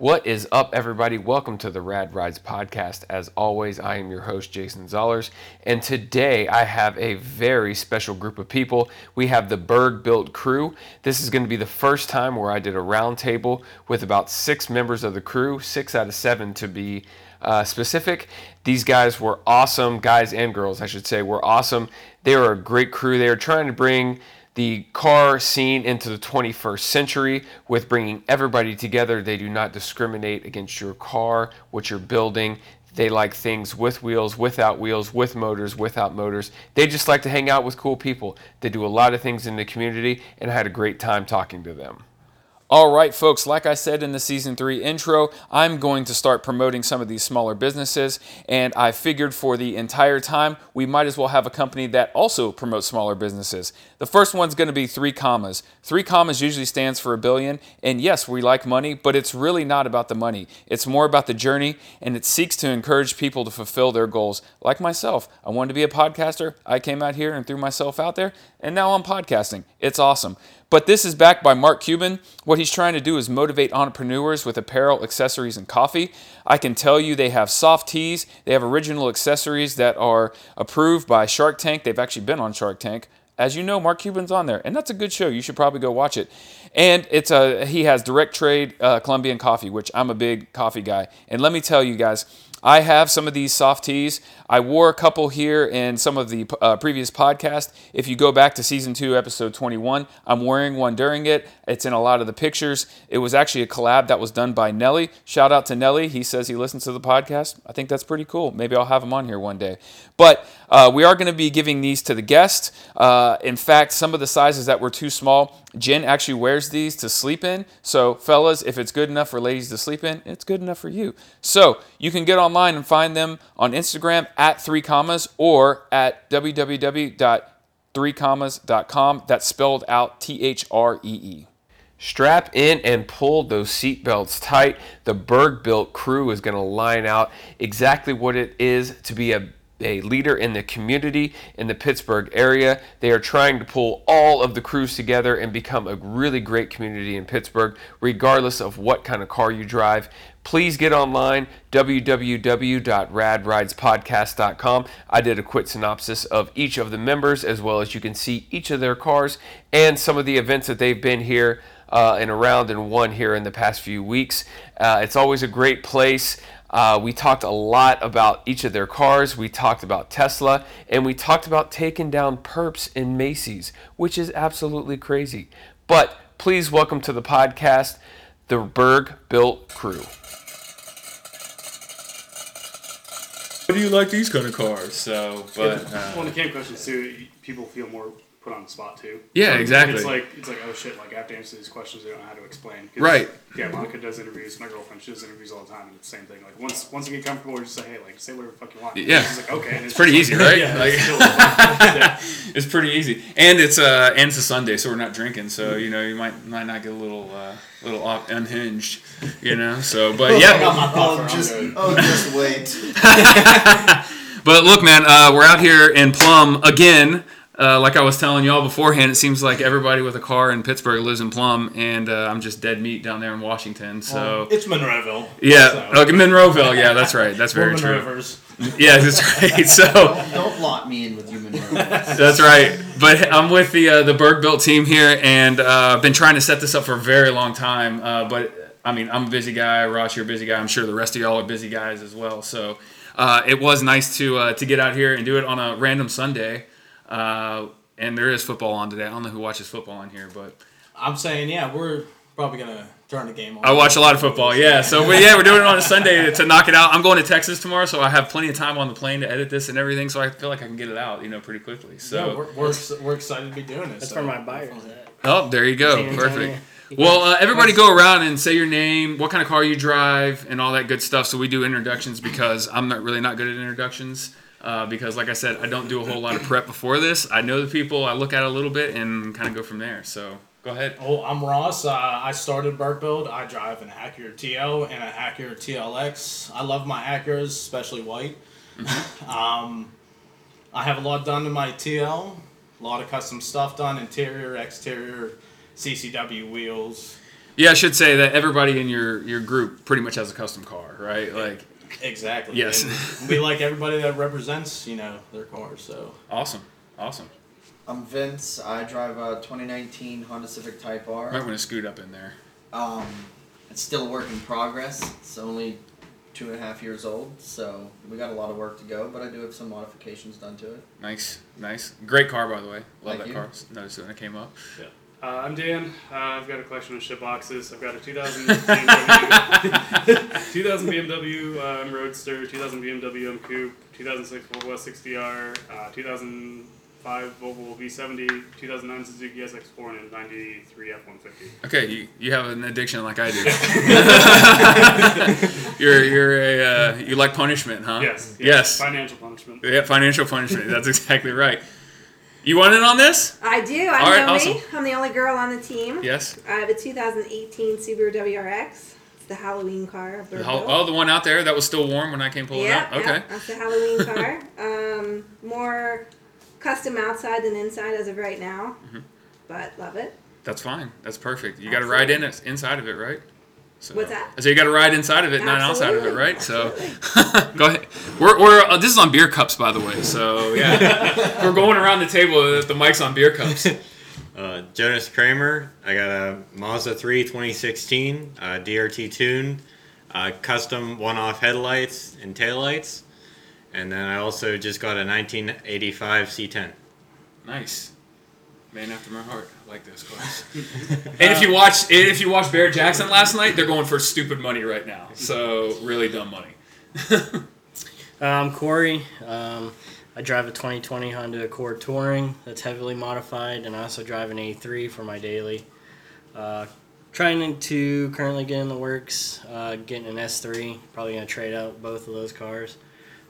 What is up, everybody? Welcome to the Rad Rides podcast. As always, I am your host, Jason Zollers, and today I have a very special group of people. We have the Berg Built crew. This is going to be the first time where I did a roundtable with about six members of the crew, six out of seven to be uh, specific. These guys were awesome, guys and girls, I should say, were awesome. They were a great crew. They were trying to bring the car scene into the 21st century with bringing everybody together. They do not discriminate against your car, what you're building. They like things with wheels, without wheels, with motors, without motors. They just like to hang out with cool people. They do a lot of things in the community, and I had a great time talking to them. All right, folks, like I said in the season three intro, I'm going to start promoting some of these smaller businesses. And I figured for the entire time, we might as well have a company that also promotes smaller businesses. The first one's going to be Three Commas. Three Commas usually stands for a billion. And yes, we like money, but it's really not about the money. It's more about the journey, and it seeks to encourage people to fulfill their goals. Like myself, I wanted to be a podcaster. I came out here and threw myself out there, and now I'm podcasting. It's awesome. But this is backed by Mark Cuban. What he's trying to do is motivate entrepreneurs with apparel, accessories, and coffee. I can tell you they have soft tees, they have original accessories that are approved by Shark Tank. They've actually been on Shark Tank. As you know, Mark Cuban's on there, and that's a good show. You should probably go watch it. And it's a he has direct trade uh, Colombian coffee, which I'm a big coffee guy. And let me tell you guys, I have some of these soft tees. I wore a couple here in some of the uh, previous podcasts. If you go back to season two, episode 21, I'm wearing one during it. It's in a lot of the pictures. It was actually a collab that was done by Nelly. Shout out to Nelly. He says he listens to the podcast. I think that's pretty cool. Maybe I'll have him on here one day. But uh, we are going to be giving these to the guests. Uh, in fact, some of the sizes that were too small, Jen actually wears these to sleep in. So, fellas, if it's good enough for ladies to sleep in, it's good enough for you. So, you can get online and find them on Instagram at three commas or at www.threecommas.com. That's spelled out T H R E E. Strap in and pull those seatbelts tight. The Berg Built crew is going to line out exactly what it is to be a a leader in the community in the Pittsburgh area. They are trying to pull all of the crews together and become a really great community in Pittsburgh, regardless of what kind of car you drive. Please get online, www.radridespodcast.com. I did a quick synopsis of each of the members, as well as you can see each of their cars and some of the events that they've been here uh, and around and won here in the past few weeks. Uh, it's always a great place. Uh, we talked a lot about each of their cars. We talked about Tesla, and we talked about taking down perps in Macy's, which is absolutely crazy. But please welcome to the podcast the Berg Built crew. What do you like these kind of cars? So, but uh, Well, the camp questions too, people feel more put on the spot too. Yeah, So exactly. It's like it's like oh shit, like I have to answer these questions. They don't know how to explain. Right. Yeah, Monica does interviews. My girlfriend she does interviews all the time, and it's the same thing. Like once once you get comfortable, you just say hey, like say whatever the fuck you want. Yeah. She's like okay. And it's pretty easy, right? Yeah. Like- it's still- yeah. it's pretty easy, and it's uh and it's a Sunday, so we're not drinking. So you know you might might not get a little uh, little off- unhinged, you know. So, but I yeah, got my Oh. Just, oh, just wait. But look, man, uh, we're out here in Plum again. Uh, like I was telling y'all beforehand, it seems like everybody with a car in Pittsburgh lives in Plum, and uh, I'm just dead meat down there in Washington. So It's Monroeville. yeah, so- okay, Monroeville. Yeah, that's right. That's very true. Yeah, that's right. So Don't lock me in with human rights. that's right. But I'm with the uh, the Berg Built team here, and uh, I've been trying to set this up for a very long time. Uh, but I mean, I'm a busy guy. Ross, you're a busy guy. I'm sure the rest of y'all are busy guys as well. So uh, it was nice to uh, to get out here and do it on a random Sunday. Uh, and there is football on today. I don't know who watches football on here, but I'm saying, yeah, we're probably gonna turn the game on. I watch a lot of football. Yeah, so we, yeah, we're doing it on a Sunday to, to knock it out. I'm going to Texas tomorrow, so I have plenty of time on the plane to edit this and everything. So I feel like I can get it out, you know, pretty quickly. So. Yeah, we're, we're, we're excited to be doing this. That's so. where my buyer's at. Oh, there you go. Perfect. Well, uh, everybody go around and say your name, what kind of car you drive, and all that good stuff. So we do introductions because I'm not really not good at introductions. Uh, because, like I said, I don't do a whole lot of prep before this. I know the people, I look at it a little bit, and kind of go from there. So go ahead. Oh, I'm Ross. Uh, I started Berg Built. I drive an Acura TL and an Acura TLX. I love my Acuras, especially white. um, I have a lot done to my TL. A lot of custom stuff done, interior, exterior, CCW wheels. Yeah, I should say that everybody in your your group pretty much has a custom car, right? Like, Exactly. Yes. And we like everybody that represents, you know, their cars. So awesome, awesome. I'm Vince. I drive a 2019 Honda Civic Type R. Might want to scoot up in there. Um, it's still a work in progress. It's only two and a half years old, so we got a lot of work to go. But I do have some modifications done to it. Nice, nice, great car by the way. Love Thank that you. car. Noticed it when it came up. Uh, I'm Dan. Uh, I've got a collection of shit boxes. I've got a 2000 BMW, 2000 BMW um, Roadster, 2000 BMW M Coupe, 2006 Volvo S60R, uh, 2005 Volvo V70, 2009 Suzuki SX4, and a 93 F150. Okay, you, you have an addiction like I do. you're you're a uh, you like punishment, huh? Yes, Yes. Financial punishment. Yeah, financial punishment. That's exactly right. You want in on this? I do. I'm All right, Naomi. awesome. I'm the only girl on the team. Yes. I have a 2018 Subaru WRX. It's the Halloween car. The hol- Oh, the one out there that was still warm when I came pulling yeah, up. Okay. that's the Halloween car. Um, more custom outside than inside as of right now, Mm-hmm. but love it. That's fine. That's perfect. You got to ride in it inside of it, right? So, What's that? So you got to ride inside of it, not outside of it, Absolutely, right? So go ahead. We're, we're uh, this is on beer cups, by the way. So yeah, we're going around the table. The mic's on beer cups. Uh, Jonas Kramer. I got a Mazda 3 2016 uh, DRT tuned, uh, custom one-off headlights and taillights, and then I also just got a 1985 C10. Nice. Man after my heart. Like those cars. and if you watch and if you watch Barrett-Jackson last night, they're going for stupid money right now. So really dumb money. I'm Corey. Um, I drive a 2020 Honda Accord Touring that's heavily modified, and I also drive an A3 for my daily. Uh, trying to currently get in the works, uh, getting an S3. Probably gonna trade out both of those cars.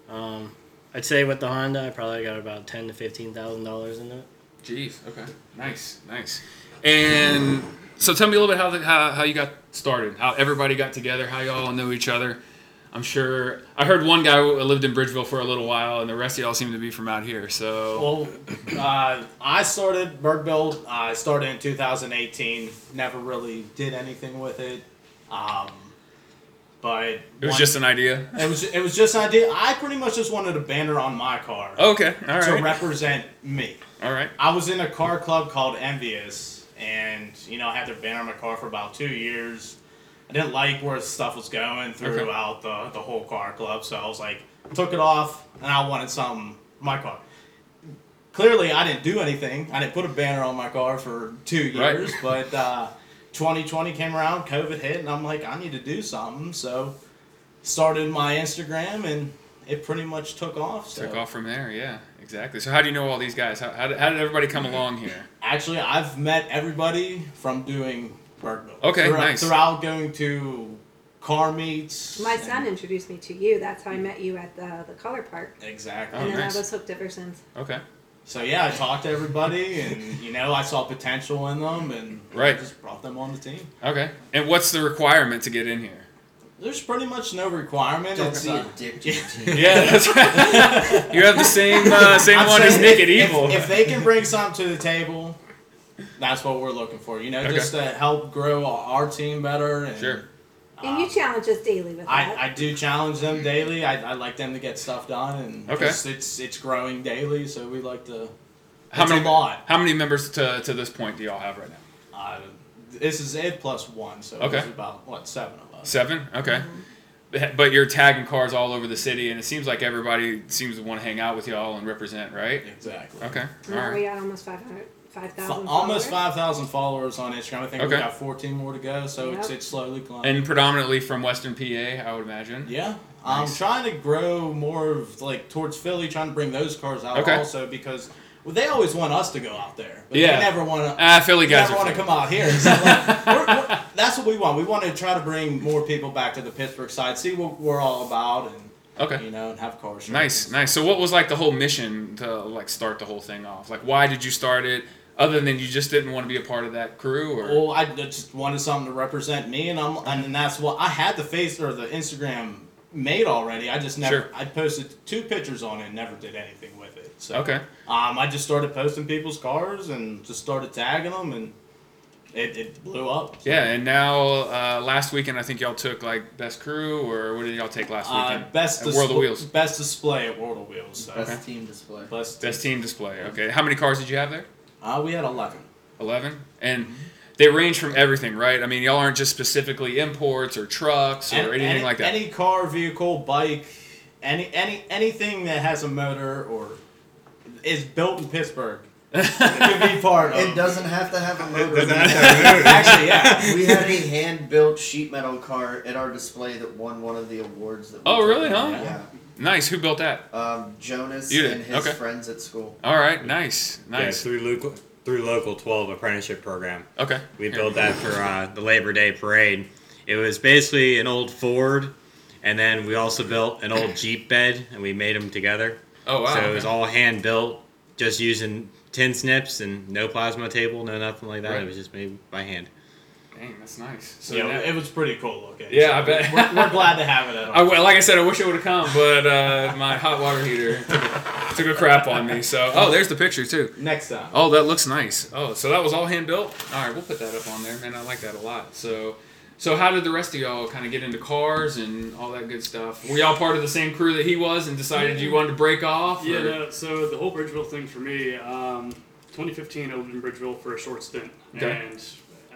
Um, I'd say with the Honda, I probably got about ten to fifteen thousand dollars in it. Jeez. Okay. Nice. Nice. And so tell me a little bit how the, how, how you got started, how everybody got together, how y'all knew each other. I'm sure I heard one guy who lived in Bridgeville for a little while, and the rest of y'all seem to be from out here. So Well, uh, I started Berg Built. I started in 2018. Never really did anything with it. Um, but it was one- just an idea. it was it was just an idea. I pretty much just wanted a banner on my car Okay. All to represent me. All right. I was in a car club called Envious, and you know I had their banner on my car for about two years. I didn't like where stuff was going throughout the, the whole car club, so I was like, took it off, and I wanted something my car. Clearly, I didn't do anything. I didn't put a banner on my car for two Right. years, but uh, 2020 came around, COVID hit, and I'm like, I need to do something. So, started my Instagram, and it pretty much took off. So. Took off from there. Yeah. Exactly. So how do you know all these guys? How, how, did, how did everybody come along here? Actually, I've met everybody from doing Berg Built. Okay, throughout, nice. Throughout going to car meets. My and- son introduced me to you. That's how I met you at the the color park, Exactly. Oh, and then oh, nice. I was hooked ever since. Okay. So yeah, I talked to everybody, and you know, I saw potential in them, and Right. I just brought them on the team. Okay. And what's the requirement to get in here? There's pretty much no requirement. Don't It's, be uh, a dick to the team. Yeah, that's right. you have the same uh, same I'm one as saying Naked if, Evil. If, if they can bring something to the table, that's what we're looking for. You know, Okay. just to help grow our our team better. And, Sure. And you challenge us daily with that. I, I do challenge them daily. I, I like them to get stuff done, and Okay. it's, it's it's growing daily. So we like to. How it's many a lot. How many members to, to this point do y'all have right now? Uh, this is it plus one, so Okay. it's about what seven of us. Seven. Okay. But- But you're tagging cars all over the city, and it seems like everybody seems to want to hang out with y'all and represent, right? Exactly. Okay. All now we right. got almost 500, 5,000 almost five thousand followers on Instagram. I think we Okay. got fourteen more to go, so it's Yep. it's slowly climbing. And predominantly from Western PA, I would imagine. yeah, I'm trying to grow more of like towards Philly, trying to bring those cars out Okay. also because well, they always want us to go out there, but Yeah. they never want to. Ah, Philly guys never want to come out here. So like, we're, we're, that's what we want. We want to try to bring more people back to the Pittsburgh side, see what we're all about, and Okay. you know, and have car shows. Nice, nice. So, what was like the whole mission to like start the whole thing off? Like, why did you start it? Other than you just didn't want to be a part of that crew, or Well, I just wanted something to represent me, and I'm, and that's what I had the face or the Instagram made already. I just never. Sure. I posted two pictures on it, and never did anything with it. So okay, um, I just started posting people's cars and just started tagging them, and it, it blew up. Yeah, and now uh, last weekend I think y'all took like best crew or what did y'all take last Uh, weekend? best At World of Wheels. Best display at World of Wheels. So. Best team display. Best, Best team display. Okay, how many cars did you have there? Uh, we had eleven. Eleven, and they range from everything, right? I mean, y'all aren't just specifically imports or trucks or An- anything any, like that. Any car, vehicle, bike, any any anything that has a motor or is built in Pittsburgh can be part of. It doesn't have to have a motor. Have a motor. Actually, yeah. we had a hand-built sheet metal car at our display that won one of the awards. That we Oh, really, huh? Yeah. Nice. Who built that? Um, Jonas You did, and his okay. friends at school. All right, nice, Yeah, nice. through local through local 12 apprenticeship program. Okay, We Here. built that for uh, the Labor Day parade. It was basically an old Ford, and then we also built an old Jeep bed, and we made them together. Oh wow. so it was all hand built, just using tin snips and no plasma table, no nothing like that. Right. It was just made by hand. Dang, that's nice. So yeah, now- it was pretty cool looking. Yeah, I bet. We're, we're glad to have it at I, like I said, I wish it would have come, but uh, my hot water heater took a, took a crap on me. So, oh, there's the picture too. next time. Oh, that looks nice. Oh, so that was all hand built. All right, we'll put that up on there, man. I like that a lot. So, so how did the rest of y'all kind of get into cars and all that good stuff? Were y'all part of the same crew that he was and decided you wanted to break off? Yeah, no, so the whole Bridgeville thing for me, um, 2015, I lived in Bridgeville for a short stint, Okay. and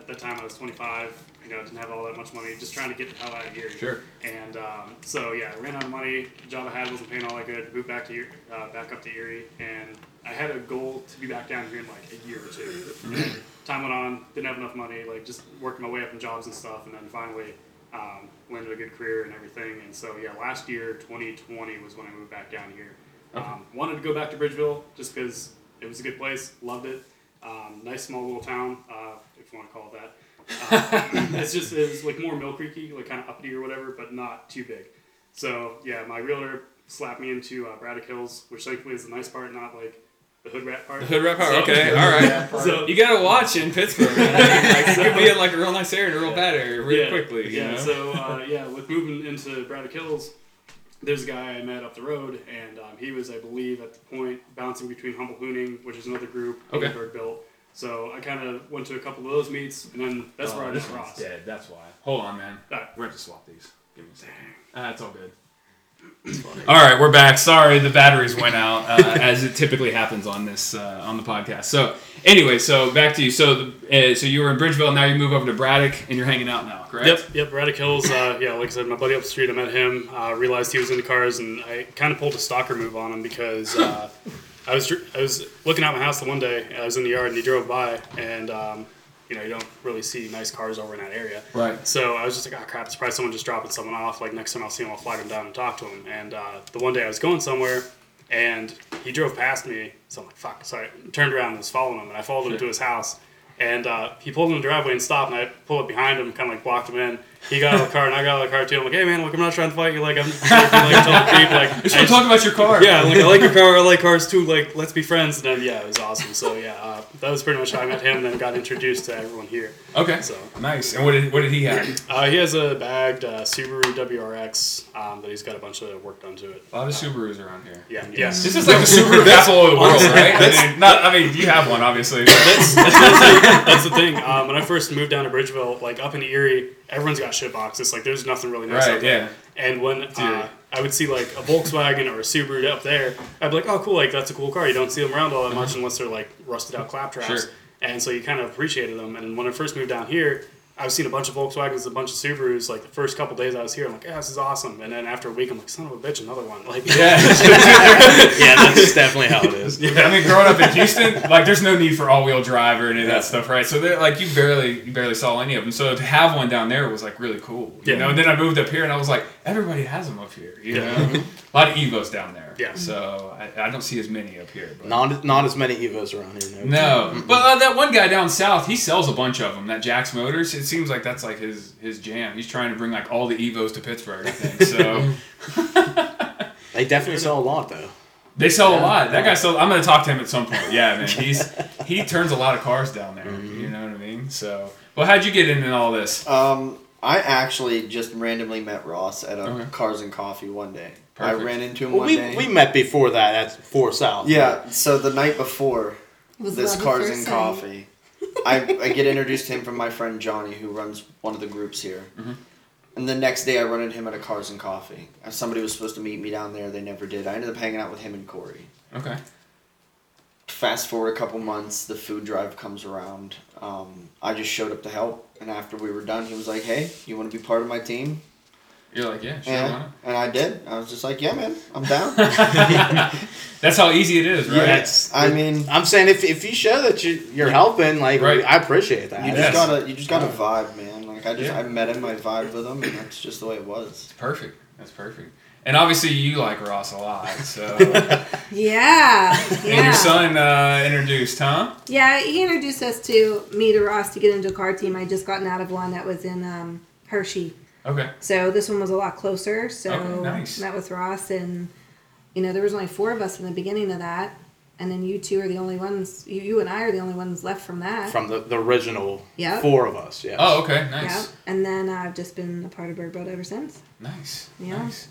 at that time I was 25. You know, didn't have all that much money, just trying to get the hell out of here. Sure. And um, so yeah, I ran out of money. The job I had wasn't paying all that good. Moved back to uh, back up to Erie, and I had a goal to be back down here in like a year or 2 Mm-hmm. And time went on, didn't have enough money, like just working my way up in jobs and stuff, and then finally um, landed a good career and everything. And so yeah, last year 2020 was when I moved back down here. Um, wanted to go back to Bridgeville just because it was a good place, loved it. Um, nice small little town, uh, if you want to call it that. Um, it's just it's like more Mill Creeky, like kind of uppity or whatever, but not too big. So yeah, my realtor slapped me into uh, Braddock Hills, which thankfully is the nice part, not like the hood rat part. The hood rep power. So- Okay, all right. So You gotta watch in Pittsburgh. Man. Like, you could be in like a real nice area and a real bad area really yeah, quickly. You yeah. know? So uh, yeah, with moving into Braddock Hills, there's a guy I met up the road, and um, he was, I believe, at the point bouncing between Humble Hooning, which is another group Okay. Hindenburg built. So I kind of went to a couple of those meets, and then that's where I just this met dead. That's why. Hold on, man. Alright. We're going to swap these. Give me a second. Ah, it's all good. All right, we're back. Sorry, the batteries went out, uh, as it typically happens on this uh, on the podcast. So, anyway, so back to you. So, the, uh, so you were in Bridgeville. Now you move over to Braddock, and you're hanging out now, correct? Yep, yep. Braddock Hills. Uh, yeah, like I said, my buddy up the street. I met him. Uh, realized he was into cars, and I kind of pulled a stalker move on him because uh, I was I was looking out my house the one day. I was in the yard, and he drove by, and um, you know you don't really see nice cars over in that area. Right. So I was just like, oh crap, it's probably someone just dropping someone off. Like next time I'll see him, I'll flag him down and talk to him. And uh, the one day I was going somewhere, and he drove past me. So I'm like, fuck. So I turned around and was following him, and I followed him to his house. And uh, he pulled in the driveway and stopped, and I pulled up behind him, kind of like blocked him in. He got out of the car, and I got out of the car too. I'm like, hey man, like I'm not trying to fight you. Like I'm just like, like, total creep. Like You're I still just- talking about your car. yeah, like I like your car, I like cars too. Like let's be friends. And then yeah, it was awesome. So yeah, uh, that was pretty much how I met him, and then got introduced to everyone here. Okay. So Nice. And what did what did he have? uh, he has a bagged uh, Subaru WRX um, that he's got a bunch of work done to it. A lot of Subarus around here. Yeah, yes. This is like the Subaru capital of the world, right? I mean, not. I mean, you have one, obviously. but- that's, that's, that's, that's the thing. Um, when I first moved down to Bridgeville, like up in Erie, everyone's got shit boxes. Like there's nothing really nice Right, out there. yeah. And when uh, I would see like a Volkswagen or a Subaru up there, I'd be like, oh cool, like that's a cool car. You don't see them around all that much unless they're like rusted out claptraps. Sure. And so you kind of appreciated them. And when I first moved down here, I've seen a bunch of Volkswagens, a bunch of Subarus. Like the first couple days I was here, I'm like, yeah, this is awesome. And then after a week, I'm like, son of a bitch, another one. Like, Yeah. yeah, that's definitely how it is. I mean, growing up in Houston, like, there's no need for all-wheel drive or any of that stuff, right? So, they're, like, you barely, you barely saw any of them. So to have one down there was like really cool, you Yeah. know. And then I moved up here, and I was like, everybody has them up here, you Yeah. know. A lot of Evos down there. Yeah. So I, I don't see as many up here. But. Not not as many Evos around here. No, but uh, that one guy down south, he sells a bunch of them. That Jax Motors, it seems like that's like his his jam. He's trying to bring like all the Evos to Pittsburgh, I think. So They definitely sell a lot though. they sell a lot. That guy sells. I'm gonna talk to him at some point. Yeah, man, he's he turns a lot of cars down there. You know what I mean? So, well, how'd you get into all this? Um, I actually just randomly met Ross at a Okay. Cars and Coffee one day. Perfect. I ran into him Well, one we, day. we met before that at Four South. yeah, so the night before Was this Cars and sight. Coffee, I, I get introduced to him from my friend Johnny, who runs one of the groups here. Mhm. And the next day, I run into him at a Cars and Coffee. Somebody was supposed to meet me down there. They never did. I ended up hanging out with him and Corey. Okay. Fast forward a couple months, the food drive comes around. Um, I just showed up to help, and after we were done, he was like, "Hey, you want to be part of my team?" You're like, yeah, sure. and, and I did. I was just like, "Yeah, man, I'm down." That's how easy it is, right? Yeah, it's, I mean, I'm saying if, if you show that you you're helping, like Right. I appreciate that. you just Yes. gotta, you just gotta vibe, man. Like I just, Yeah. I met him, I vibed with him, and that's just the way it was. It's perfect. That's perfect. And obviously, you like Ross a lot, so. Yeah, And your son uh, introduced, huh? Yeah, he introduced us to me to Ross to get into a car team. I just gotten out of one that was in um, Hershey. Okay. So this one was a lot closer. So Okay, nice. met with Ross, and you know there was only four of us in the beginning of that, and then you two are the only ones. You, you and I are the only ones left from that. From the, the original Yep. four of us, yeah. Oh, okay. yeah, Nice. and then I've just been a part of Berg Built ever since. Nice. Yeah. Nice.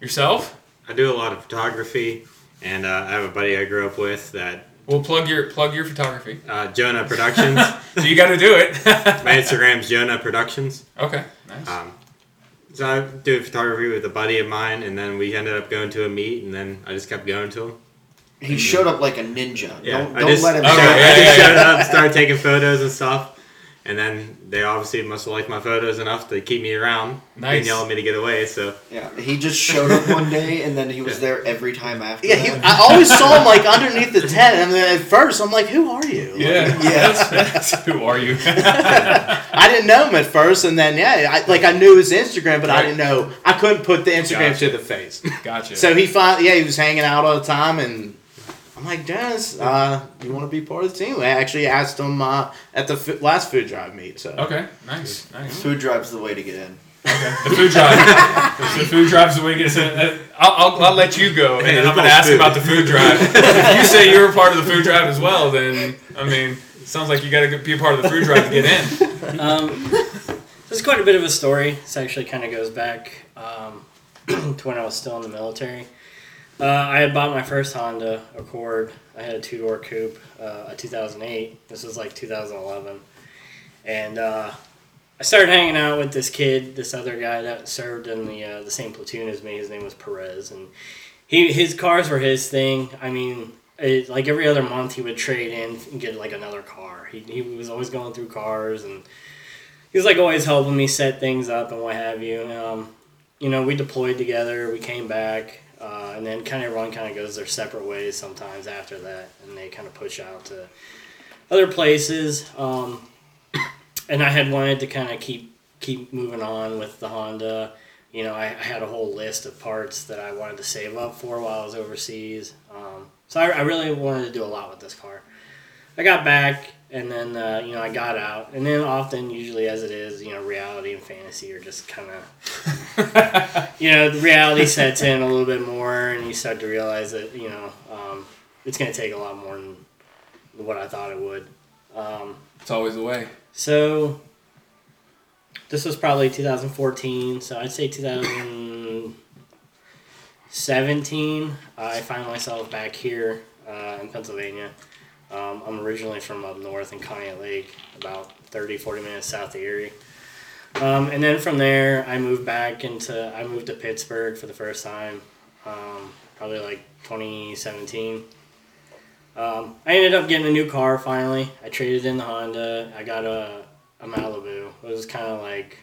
Yourself? I do a lot of photography, and uh, I have a buddy I grew up with that Well, plug your plug your photography. uh, Jonah Productions. So you got to do it. My Instagram's Jonah Productions. okay. Nice. Um, so I do photography with a buddy of mine, and then we ended up going to a meet, and then I just kept going to him. He showed up like a ninja. Yeah, don't I don't just, let him. Okay, show- down. yeah, I just yeah, showed up, started taking photos and stuff, and then they obviously must have liked my photos enough to keep me around. Nice. And yell at me to get away. So Yeah, he just showed up one day, and then he was Yeah. there every time after. Yeah, he. I always saw him like underneath the tent, and then at first I'm like, "Who are you?" Like, yeah. Yes. Who are you? I didn't know him at first, and then yeah, I, like I knew his Instagram, but Right. I didn't know I couldn't put the Instagram Gotcha. to the face. gotcha. So he found yeah, he was hanging out all the time, and I'm like, Dennis, uh, you want to be part of the team? I actually asked him uh, at the f- last food drive meet. So okay. Nice. Nice. Food drive's the way to get in. Okay. The food drive. the food drive's the way to get sent. Uh, I'll, I'll, I'll let you go, and Hey, then I'm going to ask food. about the food drive. if you say you're a part of the food drive as well, then I mean, it sounds like you got to be a part of the food drive to get in. Um, this is quite a bit of a story. This actually kind of goes back um, to when I was still in the military. Uh, I had bought my first Honda Accord. I had a two door coupe, uh, a 2008. This was like 2011. And uh, I started hanging out with this kid, this other guy that served in the uh, the same platoon as me. His name was Perez, and he his cars were his thing. I mean, it, like every other month, he would trade in and get like another car. He he was always going through cars, and he was like always helping me set things up and what have you. Um, you know, we deployed together. We came back, uh, and then kind of everyone kind of goes their separate ways sometimes after that, and they kind of push out to other places. Um, and I had wanted to kind of keep keep moving on with the Honda. You know, I, I had a whole list of parts that I wanted to save up for while I was overseas. Um, so I, I really wanted to do a lot with this car. I got back, and then uh, you know I got out, and then often, usually as it is, you know, reality and fantasy are just kind of, you know, the reality sets in a little bit more, and you start to realize that you know um, it's going to take a lot more than what I thought it would. Um, It's always the way. so this was probably 2014. So I'd say 2017. I find myself back here uh, in Pennsylvania. Um, I'm originally from up north in Conneaut Lake, about 30, 40 minutes south of Erie. Um, and then from there, I moved back into, I moved to Pittsburgh for the first time, um, probably like 2017. Um, I ended up getting a new car finally. I traded in the Honda. I got a, a Malibu. It was kind of like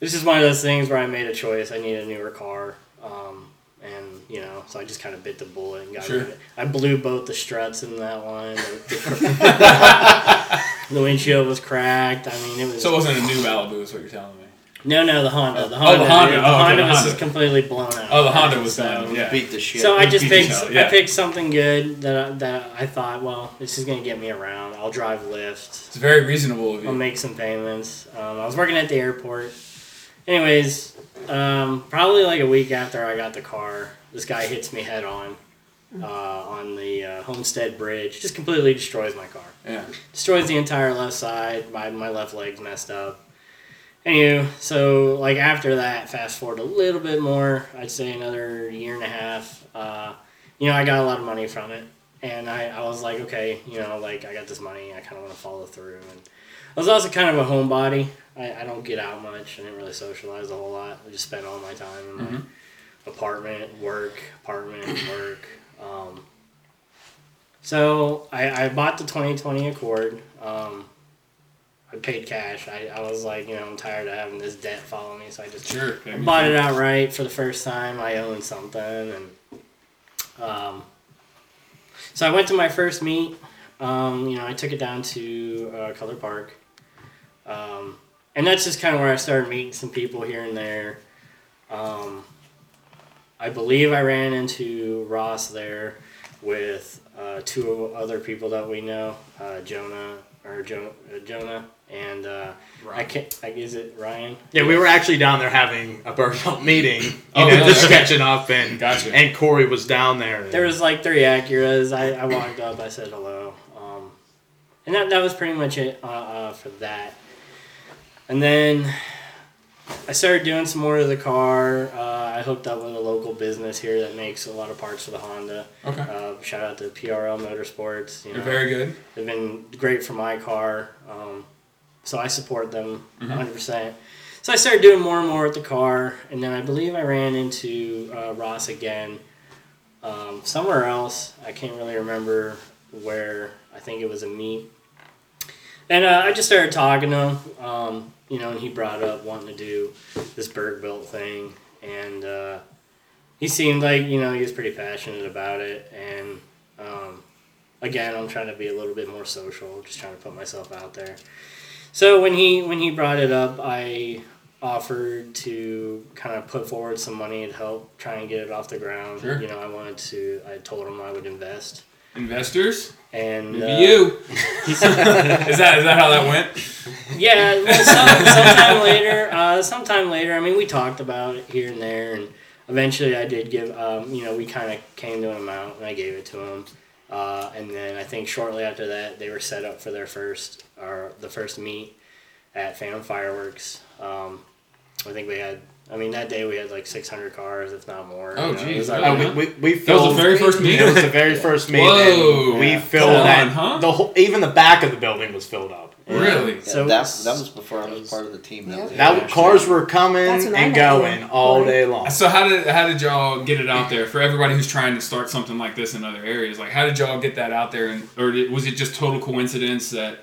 this is one of those things where I made a choice. I needed a newer car, um, and you know, so I just kind of bit the bullet and got Sure. rid of it. I blew both the struts in that one. The, the- the windshield was cracked. I mean, it was So it wasn't a new Malibu, is what you're telling me. no, no, the Honda. The Honda. Oh, Honda. the Honda. The Oh, okay, Honda the was Honda. just completely blown out. Oh, the Honda was So- done. Yeah. Beat the shit. so I just picked tell, yeah. I picked something good that I, that I thought, well, this is gonna get me around. I'll drive Lyft. It's very reasonable of you. I'll make some payments. Um, I was working at the airport. Anyways, um, probably like a week after I got the car, this guy hits me head on uh, on the uh, Homestead Bridge. Just completely destroys my car Yeah. destroys the entire left side. My my left leg's messed up. Anywho, so like after that, fast forward a little bit more, I'd say another year and a half. Uh, you know, I got a lot of money from it, and I, I was like, okay, you know, like I got this money, I kind of want to follow through. And I was also kind of a homebody. I, I don't get out much. I didn't really socialize a whole lot. I just spent all my time in my Mhm. apartment, work, apartment, work. Um, so I, I bought the 2020 Accord. Um, I paid cash. I, I was like, you know, I'm tired of having this debt follow me, so I just Sure. I bought it outright for the first time. I owned something, and um, so I went to my first meet. Um, you know, I took it down to uh, Color Park, um, and that's just kind of where I started meeting some people here and there. Um, I believe I ran into Ross there with uh, two other people that we know, uh, Jonah or jo- uh, Jonah and uh, I can't. I, is it Ryan? Yeah, we were actually down there having a burnout meeting. You Oh, know, really? just Okay. sketching up, and Gotcha. and Corey was down there. There was like three Acuras. I, I walked up. I said hello. Um, and that, that was pretty much it uh, uh, for that. And then I started doing some more of the car. Uh, I hooked up with a local business here that makes a lot of parts for the Honda. Okay. Uh, shout out to PRL Motorsports. You You're very good. They've been great for my car. Um, so I support them Mhm. 100%. So I started doing more and more with the car. And then I believe I ran into uh, Ross again um, somewhere else. I can't really remember where. I think it was a meet. And uh, I just started talking to him, um, you know, and he brought up wanting to do this Berg built thing. And uh, he seemed like, you know, he was pretty passionate about it. And um, again, I'm trying to be a little bit more social, just trying to put myself out there. So when he when he brought it up, I offered to kind of put forward some money to help try and get it off the ground. Sure. You know, I wanted to. I told him I would invest, Investors. And Maybe uh, you. is that is that how that went? Yeah, well, some, sometime later. Uh, sometime later. I mean, we talked about it here and there, and eventually, I did give. Um, you know, we kind of came to an amount, and I gave it to him. Uh, and then I think shortly after that, they were set up for their first or the first meet at Phantom Fireworks. Um, I think we had. I mean, that day we had like 600 cars, if not more. Oh, you know, geez. was Oh, our- we, we, we That filled. was the very first meet. It was the very first meet. Whoa. and we Yeah. filled Come that. on, huh? The whole, even the back of the building was filled up. Really? So that, that was before I was part of the team. Yeah. That was That actually- cars were coming That's when I and met you, going all day long. So how did how did y'all get it out there for everybody who's trying to start something like this in other areas? Like, how did y'all get that out there, and or did, was it just total coincidence that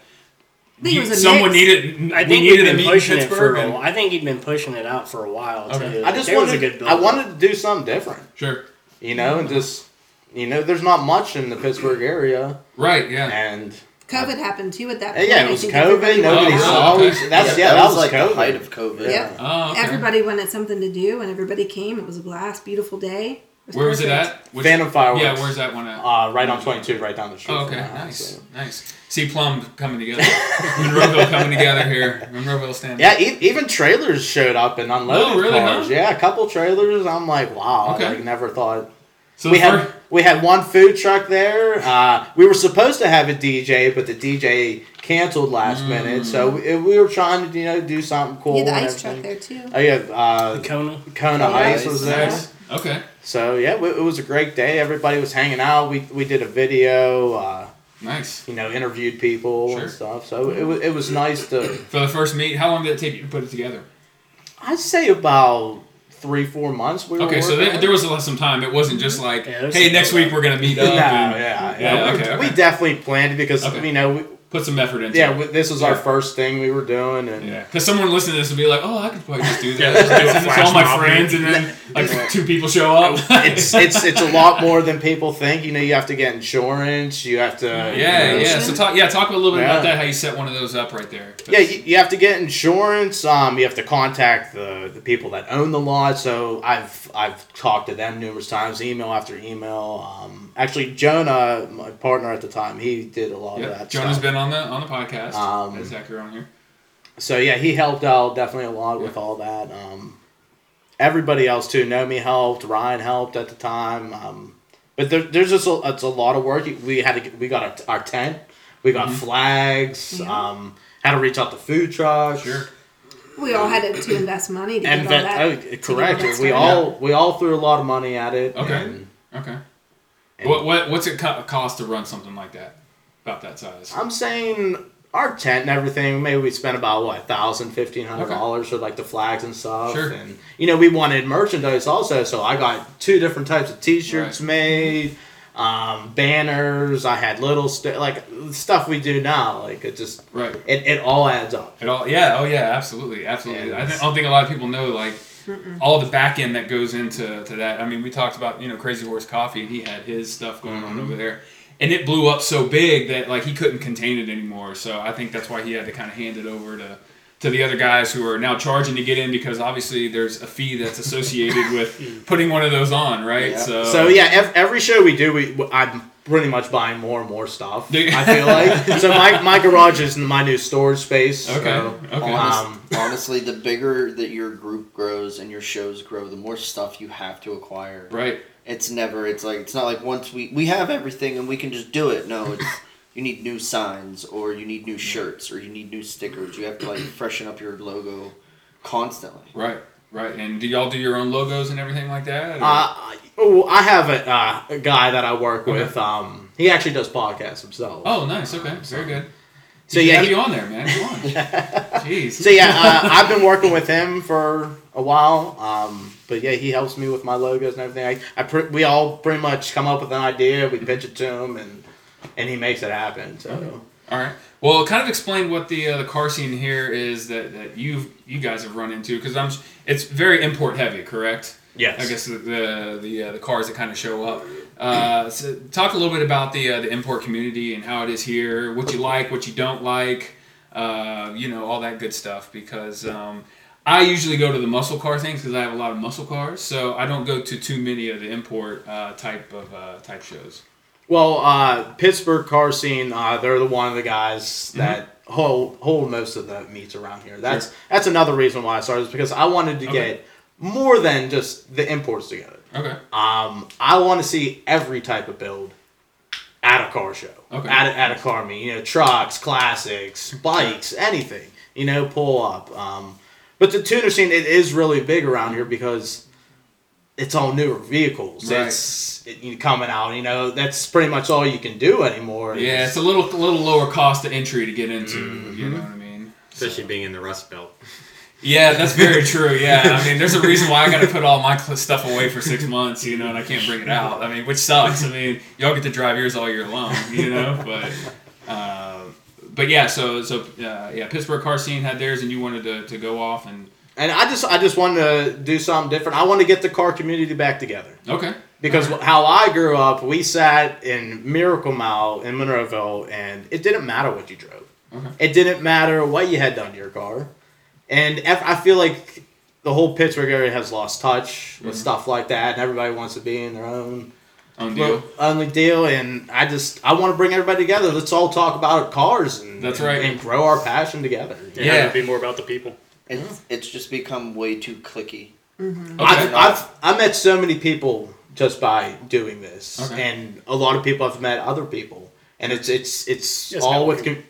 I think it was a someone mix. needed I we think needed he'd a been meet in pushing it for. Pittsburgh? A, and- I think he'd been pushing it out for a while too. Okay. I just there wanted. was a good. I wanted to do something different. sure, You know, and just you know, there's not much in the Pittsburgh area, right? Yeah. and COVID happened too at that point. yeah, it was COVID. Nobody went Oh, saw. out. really? That's yeah, that, that, was, like COVID. the height of COVID. Yep. Oh, okay. Everybody wanted something to do, and everybody came. It was a blast, beautiful day. It Where was it at? Which- Phantom Fireworks. Yeah, where's that one at? Uh, right on 22, right down the street. Oh, okay, my house, nice, so. nice. See Plum coming together, Monroeville coming together here, Monroeville stand. Yeah, e- even trailers showed up and unloaded Oh, really, cars. huh? Yeah, a couple trailers. I'm like, wow. Okay. I like, never thought. So we had fir- we had one food truck there. Uh, we were supposed to have a DJ, but the DJ canceled last Mm. minute. So we, we were trying to you know do something cool. Yeah, the and ice truck there too. Oh yeah, uh, Kona. Kona Kona Ice Ice, was there. nice. Okay, So yeah, it was a great day. Everybody was hanging out. We we did a video. Uh, nice. you know, interviewed people Sure. and stuff. So it was it was nice to. For the first meet, how long did it take you to put it together? I'd say about three four months. We were Okay, so there, there was a lot some time. It wasn't just like, Yeah, hey, next week we're gonna meet No, up. and yeah, Yeah, yeah. okay, we, okay. we definitely planned it because Okay. you know, we, Put some effort into yeah, it. we, this was our first thing we were doing, and Yeah, because someone listening to this would be like, "Oh, I could probably just do Yeah, that." just do a Send it to flash all my mob. friends, and then like two people show up. it's it's it's a lot more than people think. You know, you have to get insurance. You have to yeah, you know, yeah. So talk, yeah, talk a little bit Yeah. about that. How you set one of those up right there. Yeah, you, you have to get insurance. Um, you have to contact the, the people that own the lot. So I've I've talked to them numerous times, email after email. Um, actually, Jonah, my partner at the time, he did a lot of that. Jonah's stuff. been on the on the podcast. Um, Has Zachary on here? So yeah, he helped out definitely a lot with all that. Um, everybody else too. Nomi helped. Ryan helped at the time. Um, but there, there's just a, it's a lot of work. We had to get, we got our, our tent. We got Mm-hmm. flags. Um, had to reach out to food trucks. Sure. We all had to, to invest money to And get all that. oh, correct. all that We started. all we all threw a lot of money at it. Okay. And, Okay. And What, what what's it co- cost to run something like that? About that size. I'm saying our tent and everything, maybe we spent about what thousand, fifteen hundred dollars for like the flags and stuff. Sure. And you know, we wanted merchandise also, so I got two different types of T-shirts Right. made, um, banners. I had little st- like stuff we do now. Like it just Right. it, it all adds up. It all, yeah, oh yeah, absolutely, absolutely. Yeah, I, think, it's- I don't think a lot of people know like all the back end that goes into to that. I mean, we talked about you know Crazy Horse Coffee, and he had his stuff going Mm-hmm. on over there, and it blew up so big that like he couldn't contain it anymore. So I think that's why he had to kind of hand it over to to the other guys who are now charging to get in because obviously there's a fee that's associated with putting one of those on, right? Yeah. So So yeah, ev- every show we do, we I'm pretty much buying more and more stuff. I feel like so my, my garage is my new storage space. Okay, so, okay. Um, honestly, the bigger that your group grows and your shows grow, the more stuff you have to acquire. right, It's never. It's like it's not like once we we have everything and we can just do it. No, it's you need new signs or you need new shirts or you need new stickers. You have to like freshen up your logo constantly. right, right. And do y'all do your own logos and everything like that? Uh, oh, I have a, uh, a guy that I work Okay. with. Um, he actually does podcasts himself. Oh, nice. Okay, very good. So, So yeah, yeah, have he- you on there, man. Come on. Jeez. So yeah, uh, I've been working with him for a while. Um, but yeah, he helps me with my logos and everything. I, I pr- we all pretty much come up with an idea, we pitch it to him, and and he makes it happen. So All right. Well, kind of explain what the uh, the car scene here is that, that you you guys have run into because I'm it's very import heavy, correct? yes, I guess the the the, uh, the cars that kind of show up. Uh, so talk a little bit about the uh, the import community and how it is here, what you like, what you don't like, uh, you know, all that good stuff. Because um, I usually go to the muscle car things because I have a lot of muscle cars, so I don't go to too many of the import uh, type of uh, type shows. Well, uh, Pittsburgh car scene, uh, they're the one of the guys that hold hold most of the meets around here. That's that's another reason why I started is because I wanted to Okay. get more than just the imports together. Okay. Um, I want to see every type of build at a car show, Okay. at a, at a car meet. You know, trucks, classics, bikes, anything. You know, pull up. Um, but the tuner scene it is really big around here because it's all newer vehicles. Right. It's it, you coming out. You know, that's pretty much all you can do anymore. Yeah, it's a little little lower cost of entry to get into. Mm-hmm. You know what I mean? especially being in the Rust Belt. Yeah, that's very true. Yeah, I mean, there's a reason why I got to put all my stuff away for six months, you know, and I can't bring it out. I mean, which sucks. I mean, y'all get to drive yours all year long, you know, but. Uh, but yeah, so so uh, yeah, Pittsburgh car scene had theirs, and you wanted to, to go off and And I just I just wanted to do something different. I want to get the car community back together. okay, Because how I grew up, we sat in Miracle Mile in Monroeville, and it didn't matter what you drove. Okay. It didn't matter what you had done to your car. And I feel like the whole Pittsburgh area has lost touch with stuff like that, and everybody wants to be in their own on deal. little- only deal. And I just I want to bring everybody together. Let's all talk about cars and That's right. and grow our passion together. Yeah. it'd be more about the people. It's it's just become way too clicky. Mm-hmm. Okay. I've, I've I met so many people just by doing this, Okay. and a lot of people have met other people, and it's it's it's Yes, all with. networking.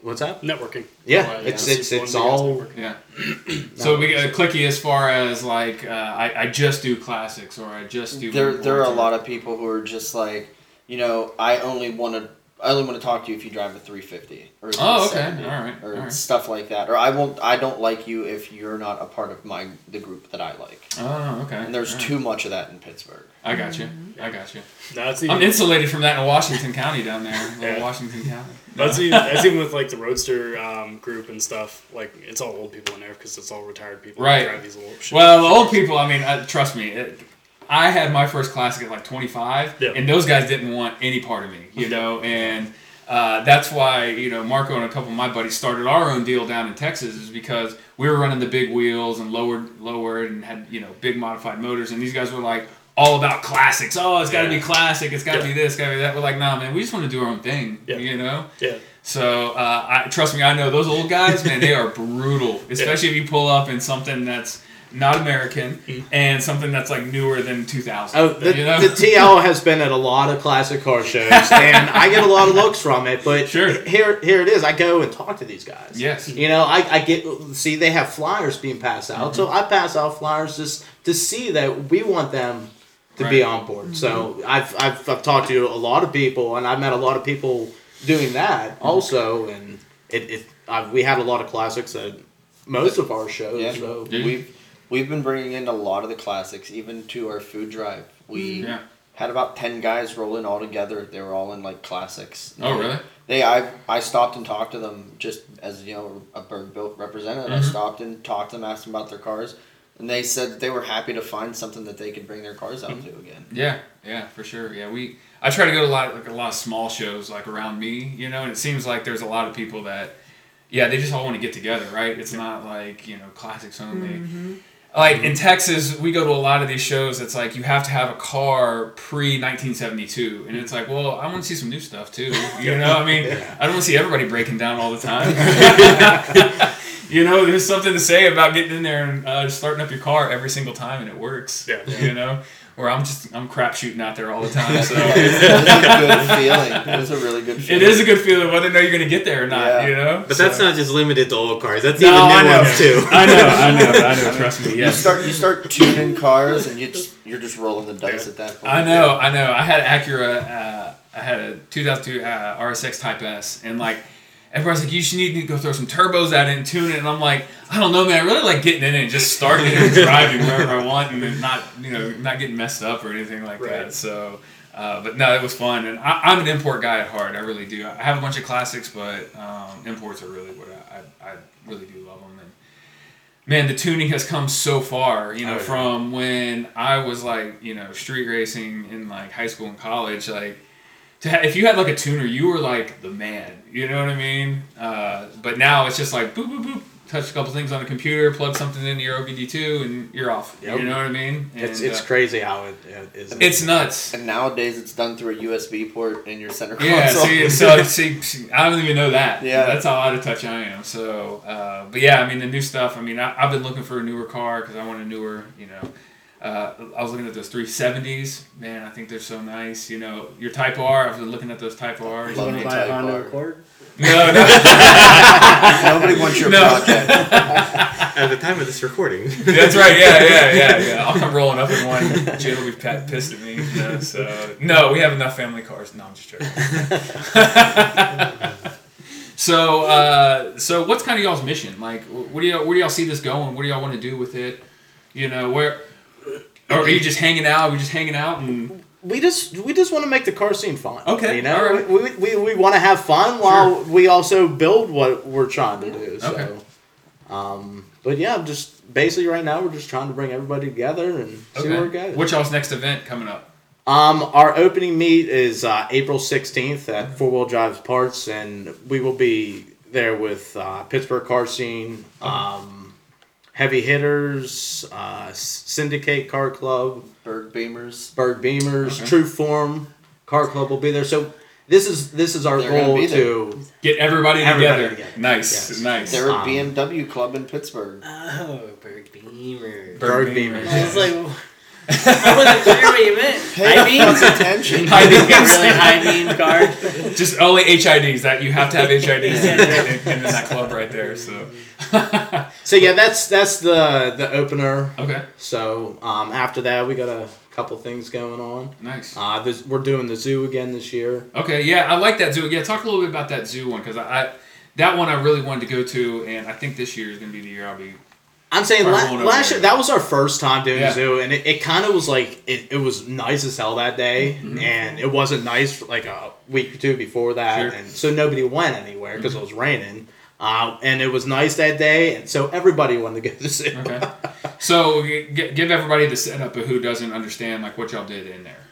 Com- What's that? Networking. Yeah, it's yeah, it's one it's big all. network. Yeah. So we uh, clicky as far as like uh, I, I just do classics or I just do. There there are a lot of people who are just like, you know, I only want to I only want to talk to you if you drive a 350 or Oh, okay. All right. or All right. stuff like that. Or I won't I don't like you if you're not a part of my the group that I like. Oh, okay. And there's All right. too much of that in Pittsburgh. I got you. I got you. That's I'm insulated from that in Washington County down there. Yeah. Washington County. That's, even, that's even with like the Roadster um, group and stuff. Like it's all old people in there because it's all retired people. who Right. Drive these little shit. Well, the old people. I mean, uh, trust me. It, I had my first classic at like 25, Yeah. and those guys didn't want any part of me, you know, and. Uh, that's why you know Marco and a couple of my buddies started our own deal down in Texas is because we were running the big wheels and lowered lowered and had you know big modified motors and these guys were like all about classics. Oh, it's got to be classic. It's got to Yeah. be this. Got to be that. We're like, nah, man. We just want to do our own thing. Yeah. You know. yeah. So uh, I trust me, I know those old guys, man. They are brutal, especially if you pull up in something that's not American and something that's like newer than 2000. Oh, the, you know? the TL has been at a lot of classic car shows, and I get a lot of looks from it. But Sure. here, here it is. I go and talk to these guys. yes. You know, I, I get see they have flyers being passed out, so I pass out flyers just to see that we want them to Right. be on board. So I've, I've I've talked to a lot of people, and I've met a lot of people doing that Mm-hmm. also, and it, it uh, we had a lot of classics at most of our shows. Yeah, So Did we've we've been bringing in a lot of the classics, even to our food drive. We Yeah. had about ten guys rolling all together. They were all in like classics. Oh, They- really? They I I stopped and talked to them just as you know a Berg Built representative. I Mhm. stopped and talked to them, asked them about their cars, and they said they were happy to find something that they could bring their cars out mm-hmm. to again. Yeah, yeah, for sure. Yeah, we. I try to go to a lot, like a lot of small shows, like around me, you know, and it seems like there's a lot of people that, yeah, they just all want to get together, right? It's not like you know classics only. Mm-hmm. Like in Texas, we go to a lot of these shows. It's like you have to have a car pre 1972, and it's like, well, I want to see some new stuff too. You know, I mean, I don't want to see everybody breaking down all the time. you know, there's something to say about getting in there and uh, starting up your car every single time, and it works. Yeah. You know, or I'm just I'm crap shooting out there all the time. So it was a good feeling. It was a really good feeling. it is a good feeling whether or not you're going to get there or not. Yeah. You know, But So- that's not just limited to old cars. That's No, even I new know. ones too. I know, I know, I know. Trust me. You start you start tuning cars and you just you're just rolling the dice at that point. I know, I know. I had Acura. Uh, I had a 2002 uh, RSX Type S, and like everybody's like, "You should need to go throw some turbos at it and tune it." And I'm like, "I don't know, man. I really like getting in it and just starting it and driving wherever I want, and then not, you know, not getting messed up or anything like that." So. Uh, but no, it was fun, and I, I'm an import guy at heart. I really do. I have a bunch of classics, but um, imports are really what I, I, I really do love them. And man, the tuning has come so far. You know, Oh, yeah. from when I was like, you know, street racing in like high school and college. Like, to ha- if you had like a tuner, you were like the man. You know what I mean? Uh, but now it's just like boop boop boop. Touch a couple things on the computer, plug something into your OBD2, and you're off. Yep. You know what I mean? it's And, it's uh, crazy how it, it is. it's nuts. And nowadays it's done through a USB port in your center Yeah, console. see, so see, see, I don't even know that. Yeah. that's how out of touch I am. So, uh, but yeah, I mean the new stuff. I mean, I, I've been looking for a newer car because I want a newer. You know, uh, I was looking at those 370s. Man, I think they're so nice. You know, your Type R. I've been looking at those Type R's. Love I Want to buy a Type Honda R. Accord? no, no, Nobody wants your No. project. At the time of this recording. that's right. Yeah, yeah, yeah, yeah. I'll come rolling up in one. Jade will be pa- pissed at me. You know, so no, we have enough family cars. No, I'm just joking. so, uh, so what's kind of y'all's mission? Like, what do y'all, where do y'all see this going? What do y'all want to do with it? You know, where, or are you just hanging out? Are we just hanging out and we just we just want to make the car scene fun. Okay, you know, alright. we, we, we want to have fun while we also build what we're trying to do. So, Okay. um, but yeah, just basically right now we're just trying to bring everybody together and see where it goes. Which y'all's next event coming up? Um, our opening meet is uh, April 16th at Four Wheel Drive Parts, and we will be there with uh, Pittsburgh Car Scene, um, Heavy Hitters, uh, Syndicate Car Club, Berg Beamers. Berg Beamers, Okay. True Form Car Club will be there. So this is this is our They're gonna goal there. to Get everybody, Everybody together. together. Nice, Yes. nice. They're a Um, BMW club in Pittsburgh. Oh, Berg Beamer. Berg Berg Beamers. Beamers. I was like, I wasn't clear what you meant. Pay High beams? attention. High beams. really high beam card. Just only HIDs. That you have to have HIDs in, in, in that club right there. So. So yeah that's that's the the opener. okay. So um, after that we got a couple things going on. Nice. Uh, this, we're doing the zoo again this year. Okay, yeah, I like that zoo. Yeah, talk a little bit about that zoo one because I, I, that one I really wanted to go to, and I think this year is going to be the year I'll be. I'm saying la- last year that was our first time doing Yeah. the zoo, and it, it kind of was like it, it was nice as hell that day, Mm-hmm. and it wasn't nice for like a week or two before that, Sure. Mm-hmm. and so nobody went anywhere because it was raining. Uh, and it was nice that day, and so everybody wanted to go to the zoo. Okay. so g- g- give everybody the setup of who doesn't understand like what y'all did in there.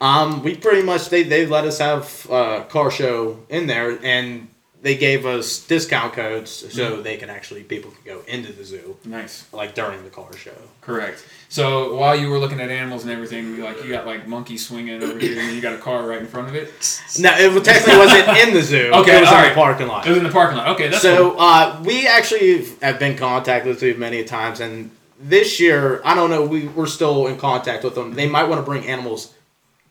Um, we pretty much they they let us have a car show in there, and they gave us discount codes so Mm-hmm. they can actually people can go into the zoo Nice. like during the car show. Correct. So while you were looking at animals and everything, like you got like monkeys swinging over here, and you got a car right in front of it. No, it was- technically wasn't in the zoo. Okay, it was all in right. the parking lot. It was in the parking lot. Okay, that's so cool. uh, we actually have been contacted with them many times, and this year I don't know. We we're still in contact with them. They might want to bring animals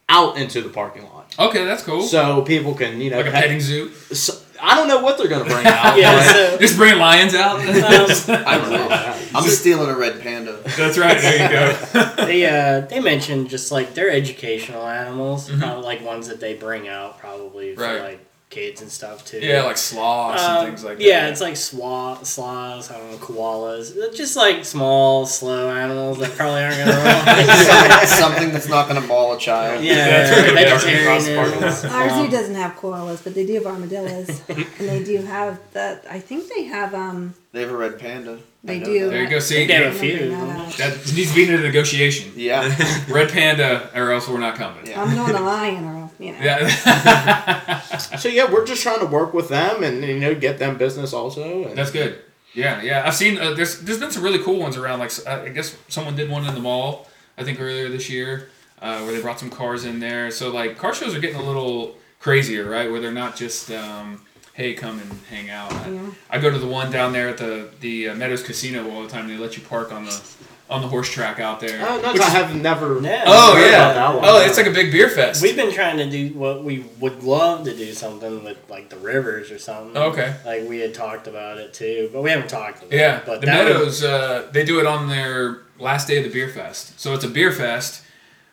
out into the parking lot Okay, that's cool. so people can you know like a petting zoo. so- I don't know what they're gonna bring out. Yeah, but- so Just bring lions out. I don't know. I'm stealing a red panda. That's right. There you go. they uh they mentioned just like they're educational animals, Mhm. probably like ones that they bring out probably for Right. like kids and stuff too. yeah, like sloths Um, and things like that. yeah, it's like swa- sloths, I don't know, koalas. Just like small, slow animals that probably aren't gonna run. Something that's not gonna maul a child. yeah, That's right, yeah. vegetarian animals. Our zoo doesn't have koalas, but they do have armadillos, and they do have that. I think they have um. They have a red panda. They do. that. There you go. See, They have a I'm few. that needs to be in a negotiation. Yeah. Red panda, or else we're not coming. Yeah. I'm doing the lion, or you know. Yeah. So yeah, we're just trying to work with them and you know get them business also. And That's good. Yeah, yeah. I've seen uh, there's there's been some really cool ones around. Like uh, I guess someone did one in the mall. I think earlier this year, uh, where they brought some cars in there. So like car shows are getting a little crazier, right? Where they're not just um, hey come and hang out. I, Yeah. I go to the one down there at the the uh, Meadows Casino all the time. They let you park on the on the horse track out there. Oh, no, which I have never. Yeah. oh heard yeah. about that one. Oh, it's like a big beer fest. We've been trying to do what we would love to do something with like the rivers or something. Oh, okay. Like we had talked about it too, but we haven't talked about Yeah, it. But the that would- Meadows, uh, they do it on their last day of the beer fest. So it's a beer fest,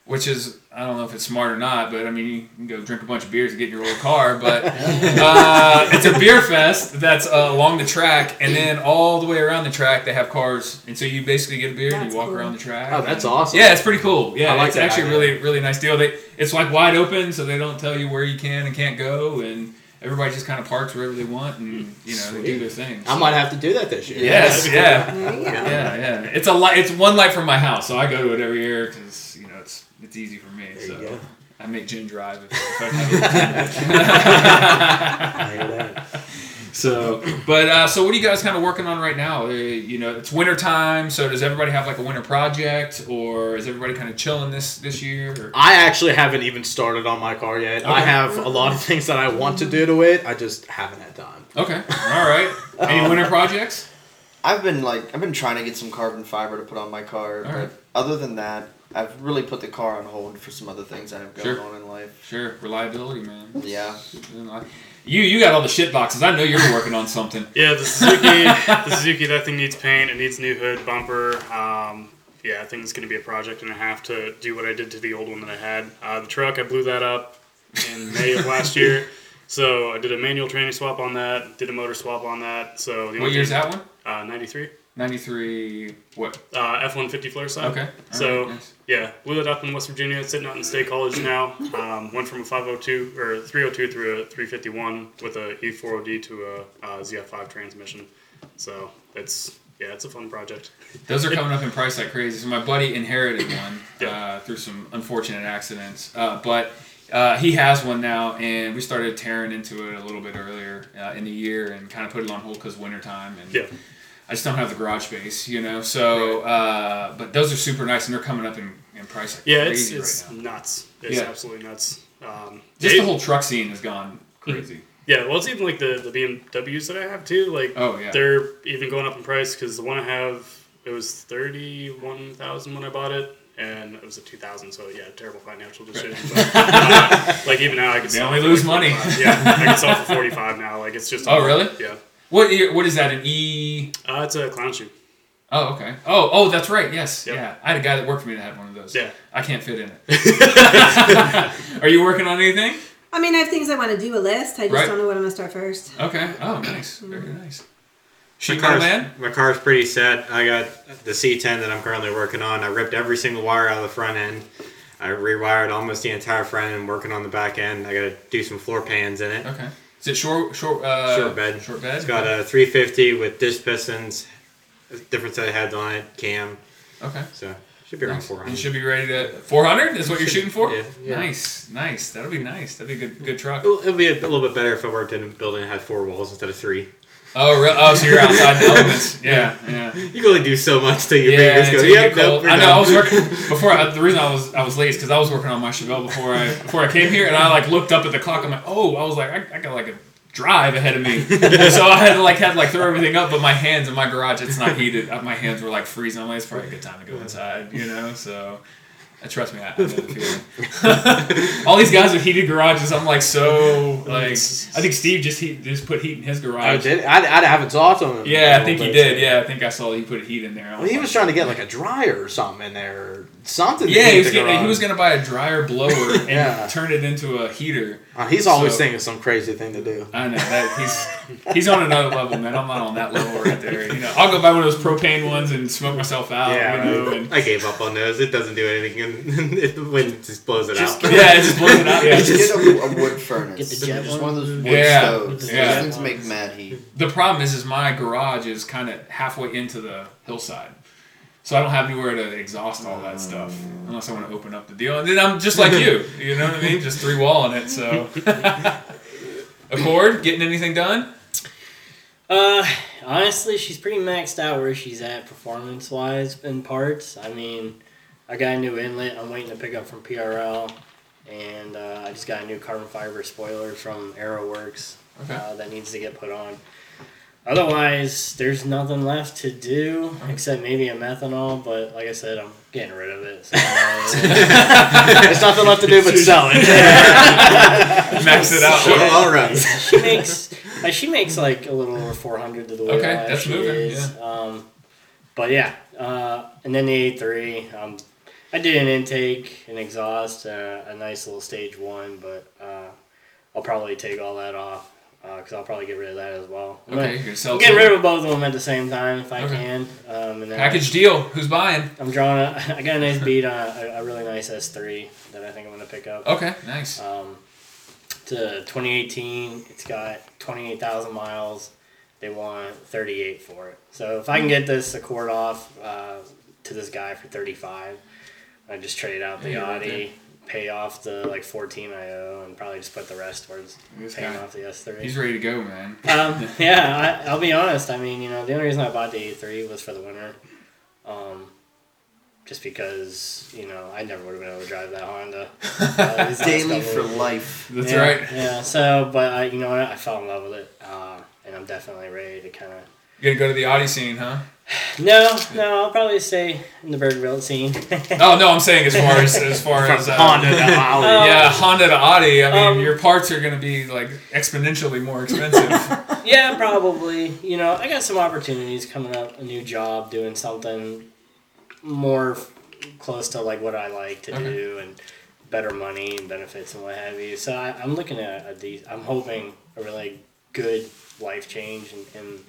which is I don't know if it's smart or not, but I mean you can go drink a bunch of beers and get in your old car, but uh, it's a beer fest that's uh, along the track, and then all the way around the track they have cars, and so you basically get a beer and you walk cool. around the track. Oh, that's awesome. Yeah, it's pretty cool. Yeah, I like it's that actually a idea. really really nice deal. They it's like wide open, so they don't tell you where you can and can't go, and everybody just kind of parks wherever they want, and you know they do their thing. I might have to do that this year. Yes, yeah. There you go. Yeah, yeah. It's a light. It's one light from my house, so I go to it every year because you know it's it's easy for me. There so you go. I make Jen drive. If, if I have I hear that. so, but uh, so what are you guys kind of working on right now? Uh, you know, it's winter time, so does everybody have like a winter project, or is everybody kind of chilling this this year? Or? I actually haven't even started on my car yet. I have a lot of things that I want to do to it. I just haven't had time. Okay, all right. Any winter projects? I've been like I've been trying to get some carbon fiber to put on my car, All but right. other than that, I've really put the car on hold for some other things I have going Sure. on in life. Sure, reliability, man. Yeah. You you got all the shit boxes. I know you're working on something. Yeah, the Suzuki, the Suzuki, that thing needs paint. It needs new hood, bumper. Um, yeah, I think it's going to be a project and a half to do what I did to the old one that I had. Uh, the truck, I blew that up in May of last year. So I did a manual training swap on that, did a motor swap on that. So the What only year's that one? Uh, 93. 93. What? Uh, F-150 flare side. Okay. all So right, nice. Yeah, it up in West Virginia. Sitting out in State College now. Um, went from a 502 or 302 through a 351 with a E4OD to a, uh ZF5 transmission. So it's yeah, it's a fun project. Those are coming up in price like crazy. So my buddy inherited one Yeah. uh, through some unfortunate accidents, uh, but uh, he has one now, and we started tearing into it a little bit earlier uh, in the year, and kind of put it on hold because wintertime, and Yeah. I just don't have the garage space, you know. So, uh, but those are super nice, and they're coming up in, in price like Yeah, it's it's right now. nuts. It's Yeah. absolutely nuts. Um, Just they- the whole truck scene has gone crazy. yeah, well, it's even like the the BMWs that I have too. Like Oh yeah. they're even going up in price because the one I have it was thirty one thousand when I bought it. And it was a 2000, so yeah, terrible financial decision. But, uh, like even now, I can They sell only lose like, money. Yeah, I can sell it for 45 now. Like it's just. Oh, really? Yeah. What what is that? An E? Uh, it's a clown shoe. Oh okay. Oh oh that's right. Yes. Yep. Yeah. I had a guy that worked for me that had one of those. Yeah. I can't fit in it. Are you working on anything? I mean, I have things I want to do a list. I just Right. don't know what I'm gonna start first. Okay. Oh, nice. Very nice. My Sheet car's, man. my car's pretty set. I got the C10 that I'm currently working on. I ripped every single wire out of the front end. I rewired almost the entire front end. And working on the back end. I got to do some floor pans in it. Okay. Is it short short uh, Short bed. Short bed. It's got a 350 with dish pistons, different set of heads on it, cam. Okay. So should be around Nice. 400. You should be ready to 400 is what you're shooting for. Yeah, yeah. Nice, nice. That'll be nice. That'd be a good, good truck. It'll, it'll be a, little bit better if I worked in a building that had four walls instead of three. Oh, real? Oh, so you're outside the elements. Yeah, yeah. You can only do so much till your Yeah, fingers go. until Yep, get nope, cold. I know. I was working before. I, the reason I was I was late is because I was working on my Chevelle before I before I came here, and I like looked up at the clock. I'm like, oh, I was like, I, I got like a drive ahead of me, so I had to like had to like throw everything up. But my hands in my garage, it's not heated. Uh, My hands were like freezing. I'm like, it's probably a good time to go inside, you know. So. Uh, Trust me, I, I know the feeling. All these guys with heated garages, I'm like so like. I think Steve just heat, just put heat in his I garage. did. I, I haven't talked to him. Yeah, I think he did. Yeah, I think I saw he put heat in there. I Well, he was trying to get like a dryer or something in there, or something. Yeah, he was, getting, he was gonna buy a dryer blower and Yeah. turn it into a heater. Uh, he's always So- thinking some crazy thing to do. I know that he's he's on another level, man. I'm not on that level right there. You know, I'll go buy one of those propane ones and smoke myself out. Yeah, you know, and I gave up on those. It doesn't do anything. It, the wind just blows it Just out. yeah, it just blows it out. Yeah, Just it's just- get a, a wood furnace. Get the jet just one of those wood Yeah, stoves. yeah. Those things make mad heat. the problem is, is my garage is kind of halfway into the hillside, so I don't have anywhere to exhaust all that stuff unless I want to open up the deal. And then I'm just like you, you know what I mean? Just three wall in it. So, Accord, getting anything done? Uh, honestly, she's pretty maxed out where she's at performance wise in parts. I mean, I got a new inlet I'm waiting to pick up from PRL, and uh, I just got a new carbon fiber spoiler from AeroWorks Okay. uh, that needs to get put on. Otherwise, there's nothing left to do except maybe a methanol, but like I said, I'm getting rid of it. So, There's nothing left to do but sell it. Max it out. Sure, all right. she makes uh, she makes like a little over 400 to the weight Okay, that's she moving, is. Um, but yeah, uh, and then the A3. Um, I did an intake, an exhaust, uh, a nice little stage one, but uh, I'll probably take all that off because I'll probably get rid of that as well. I'm Okay, gonna- you're I'm getting rid of both of them at the same time if I Okay. can. Um, and then Package deal. Who's buying? I'm drawing. A, I got a nice beat on a, a really nice S3 that I think I'm gonna pick up. Okay, nice. Um, to 2018, it's got 28,000 miles. They want 38 for it. So if I can get this Accord off uh, to this guy for 35, I just trade out the Yeah, Audi, pay off the like 14 I owe, and probably just put the rest towards This paying guy. off the S3. He's ready to go, man. Um, yeah, I, I'll be honest. I mean, you know, the only reason I bought the A3 was for the winter. Um, just because, you know, I never would have been able to drive that Honda. Uh, Daily for of- life. That's yeah, right. Yeah. So, but I, you know what? I fell in love with it, uh, and I'm definitely ready to kind of. You're gonna go to the Audi scene, huh? No, no, I'll probably stay in the Berg Built scene. Oh no, I'm saying as far as as far as uh, Honda to Audi. Um, Yeah, Honda to Audi. I mean, Um, your parts are going to be like exponentially more expensive. yeah, probably. You know, I got some opportunities coming up. A new job, doing something more f- close to like what I like to Okay. do, and better money and benefits and what have you. So I, I'm looking at a de- I'm hoping a really good life change and. and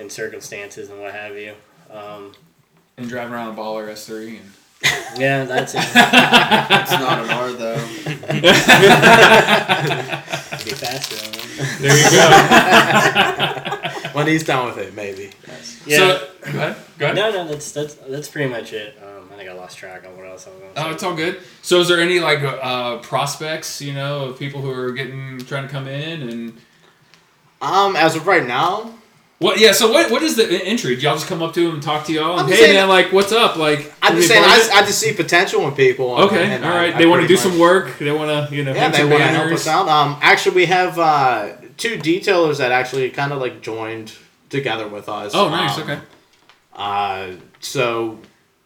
and circumstances and what have you. Um, and driving around a baller S3. And... yeah, that's it. It's not an R though. Be faster. than. There you go. when he's done with it, maybe. Yeah. So, go ahead. Go ahead. no, no, that's that's that's pretty much it. Um, I think I lost track on what else I was going to say. Oh, it's all good. So, is there any like uh, prospects, you know, of people who are getting trying to come in and Um, as of right now, what? Yeah. So, what what is the entry? Do y'all just come up to him and talk to y'all and hey, saying- man, like, what's up? Like, I'm just saying, I just, I just see potential in people. and- Okay, and all I- they want to do some work. They want to, you know, Yeah, they want to help us out. Um, actually, we have uh, two detailers that actually kind of like joined together with us. Oh, nice. Um, Okay. Uh, so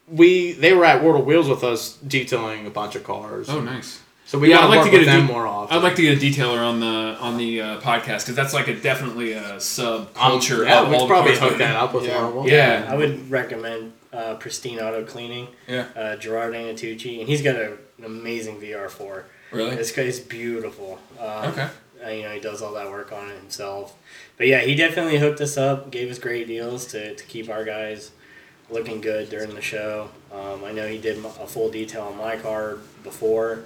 we they were at World of Wheels with us detailing a bunch of cars. Oh, nice. So we Yeah, yeah, I'd like to get a de- more often. I'd like to get a detailer on the on the uh, podcast because that's like a definitely a sub Um, culture. yeah, of we all could the probably cars hook that up with Yeah. one of them. Yeah. I would recommend uh, Pristine Auto Cleaning. Yeah. Uh, Gerard Anatucci, and he's got a, an amazing VR4. Really? This guy's beautiful. Um, Okay. uh, you know, he does all that work on it himself. But yeah, he definitely hooked us up, gave us great deals to, to keep our guys looking good during the show. Um, I know he did a full detail on my car before.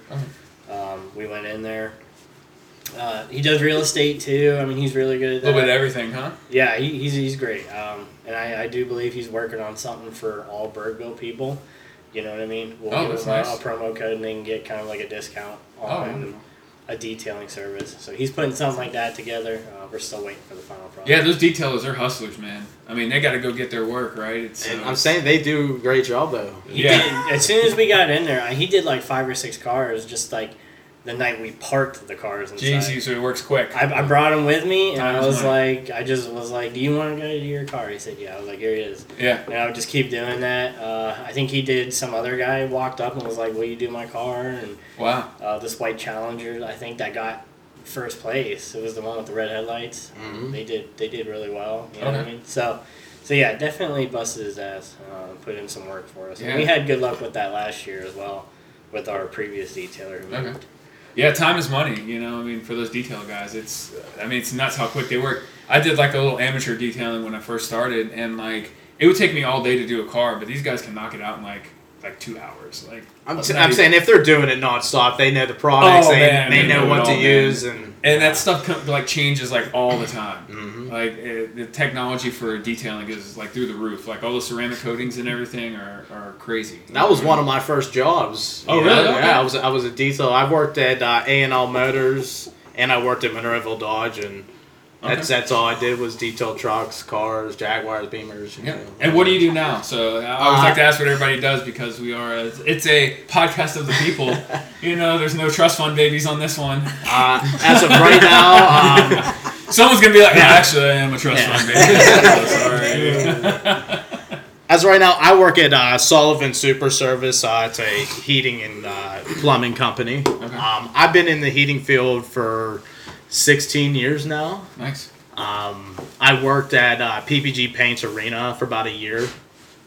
Um, we went in there. Uh, he does real estate too. I mean, he's really good at that. A little bit of everything, huh? Yeah, he, he's he's great, um, and I, I do believe he's working on something for all Berg Built people. You know what I mean? We'll Oh, give that's them a, nice. a promo code, and they can get kind of like a discount Oh, on wonderful. a detailing service. So he's putting something like that together. We're still waiting for the final product. Yeah, those detailers are hustlers, man. I mean, they got to go get their work, right? It's, And uh, I'm saying they do a great job though. He Yeah. did, as soon as we got in there, he did like five or six cars, just like the night we parked the cars inside. Jeez, so it works quick. I, I brought him with me, and Time I was money. like, I just was like, "Do you want to go to your car?" He said, "Yeah." I was like, "Here he is." yeah. And I would just keep doing that. Uh, I think he did. Some other guy walked up and was like, "Will you do my car?" And Wow. uh, this white Challenger, I think that got first place. It was the one with the red headlights. Mhm. They did they did really well. You know what I mean? So, so yeah, definitely busted his ass. Uh, put in some work for us. And we had good luck with that last year as well, with our previous detailer. Okay. Yeah, time is money. You know, I mean, for those detail guys, it's. I mean, it's nuts how quick they work. I did like a little amateur detailing when I first started, and like it would take me all day to do a car, but these guys can knock it out in like like two hours. Like I'm, t- I'm saying if they're doing it nonstop, they know the products, Oh, they, man, they, they know know what it to all, man. use, and and that stuff com- like changes like all the time. Mhm. Like it, the technology for detailing is like through the roof. Like all the ceramic coatings and everything are, are crazy. That was one of my first jobs. Oh, really? know? Okay. Yeah, I was I was a detail. I worked at uh, A and L Motors, and I worked at Monroeville Dodge, and Okay. that's all I did was detail trucks, cars, Jaguars, Beamers. you Yeah. know. And what do you do now? So I always Uh, like to ask what everybody does because we are. A, it's a podcast of the people. you know, there's no trust fund babies on this one. Uh, as of right now, um, Someone's gonna be like, yeah, actually, I am a trust Yeah. fund baby. Sorry. as of right now, I work at uh, Sullivan Super Service. Uh, it's a heating and uh, plumbing company. Um, I've been in the heating field for 16 years now. nice. Um, I worked at uh, PPG Paints Arena for about a year.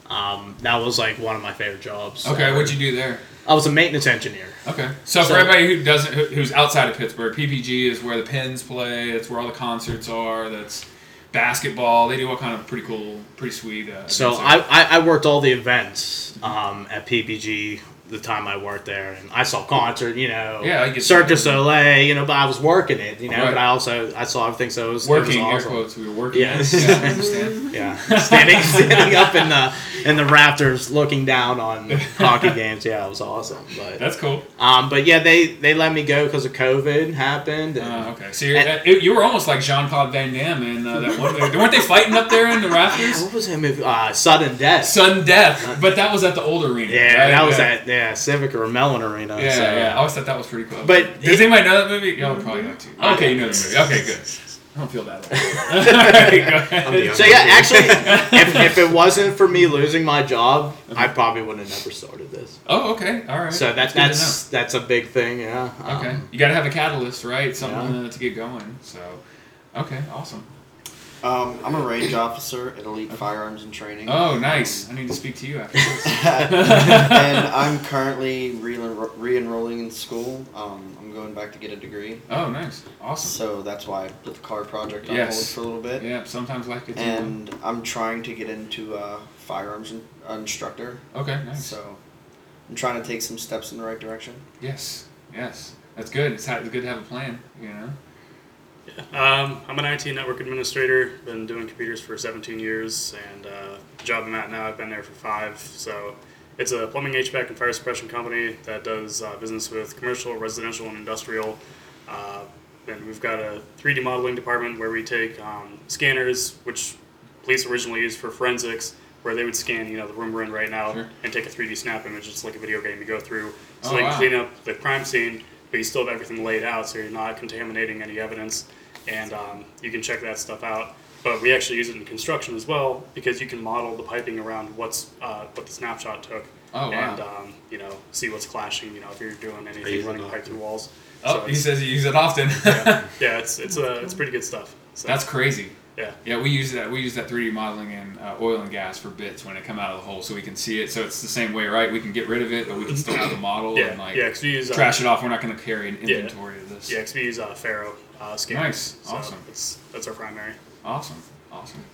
Um, that was like one of my favorite jobs. Okay, what'd you do there? I was a maintenance engineer. Okay, so, So- for everybody who doesn't, who, who's outside of Pittsburgh, PPG is where the Pens play. It's where all the concerts are. That's basketball. They do all kind of pretty cool, pretty sweet. Uh, So I. I, I worked all the events um, at PPG the time I worked there, and I saw concert, you know, Yeah, I get Cirque du. Soleil, you know, but I was working it, you know, Right. but I also I saw everything, so it was working it air was awesome. quotes. We were working. Yes. Yeah, I understand. Yeah, standing standing up in the in the rafters, looking down on hockey games. Yeah, it was awesome. But That's cool. um, but yeah, they they let me go because of COVID happened. And, Uh, okay, so you're, uh, you were almost like Jean Claude Van Damme in uh, that one. weren't they fighting up there in the rafters? what was that movie? Uh, Sudden Death. Sudden death, but that was at the old arena. yeah, right? that was yeah. at yeah Civic or Mellon Arena. Yeah, so. yeah. I always thought that was pretty cool. But does it- anybody know that movie? Y'all probably not too. Okay, you know the movie. Okay, good. I don't feel that. Way. Alright, go ahead. So yeah, actually, if, if it wasn't for me losing my job, I probably would have never started this. Oh, okay. All right. So that That's that's that's a big thing. Yeah. okay. Um, You got to have a catalyst, right? Something Yeah. uh, to get going. So, okay, awesome. Um, I'm a range officer at Elite Firearms and Training. Oh, nice. I need to speak to you after this. and I'm currently re- re-enrolling in school. Um, I'm going back to get a degree, Oh, nice. Awesome. so that's why I put the car project on Yes. hold for a little bit. Yeah. Sometimes life gets. And I'm trying to get into uh, firearms in- instructor, Okay. Nice. so I'm trying to take some steps in the right direction. Yes. Yes. That's good. It's, ha- it's good to have a plan. You know. Um, I'm an IT network administrator. Been doing computers for 17 years, and uh, the job I'm at now, I've been there for five. So it's a plumbing, HVAC, and fire suppression company that does uh, business with commercial, residential, and industrial. Uh, and we've got a 3D modeling department where we take um, scanners, which police originally used for forensics, where they would scan, you know, the room we're in right now, Sure. and take a 3D snap image, just like a video game you go through, so Oh, they wow. can clean up the crime scene, but you still have everything laid out, so you're not contaminating any evidence, and um, you can check that stuff out. But we actually use it in construction as well because you can model the piping around what's uh, what the snapshot took, Oh, wow. and um, you know see what's clashing. You know if you're doing anything it running pipe through walls. Oh, So he says he uses it often. yeah, it's it's uh, it's pretty good stuff. So, That's crazy. Yeah. Yeah, we use that. We use that 3D modeling in uh, oil and gas for bits when it come out of the hole, so we can see it. So it's the same way, right? We can get rid of it, but we can still have the model Yeah, and like yeah, 'cause we use uh, trash it off. We're not going to carry an Yeah. inventory of this. Yeah, 'cause we use uh, Faro uh, scanners. Nice. So Awesome. That's that's our primary. Awesome. Awesome.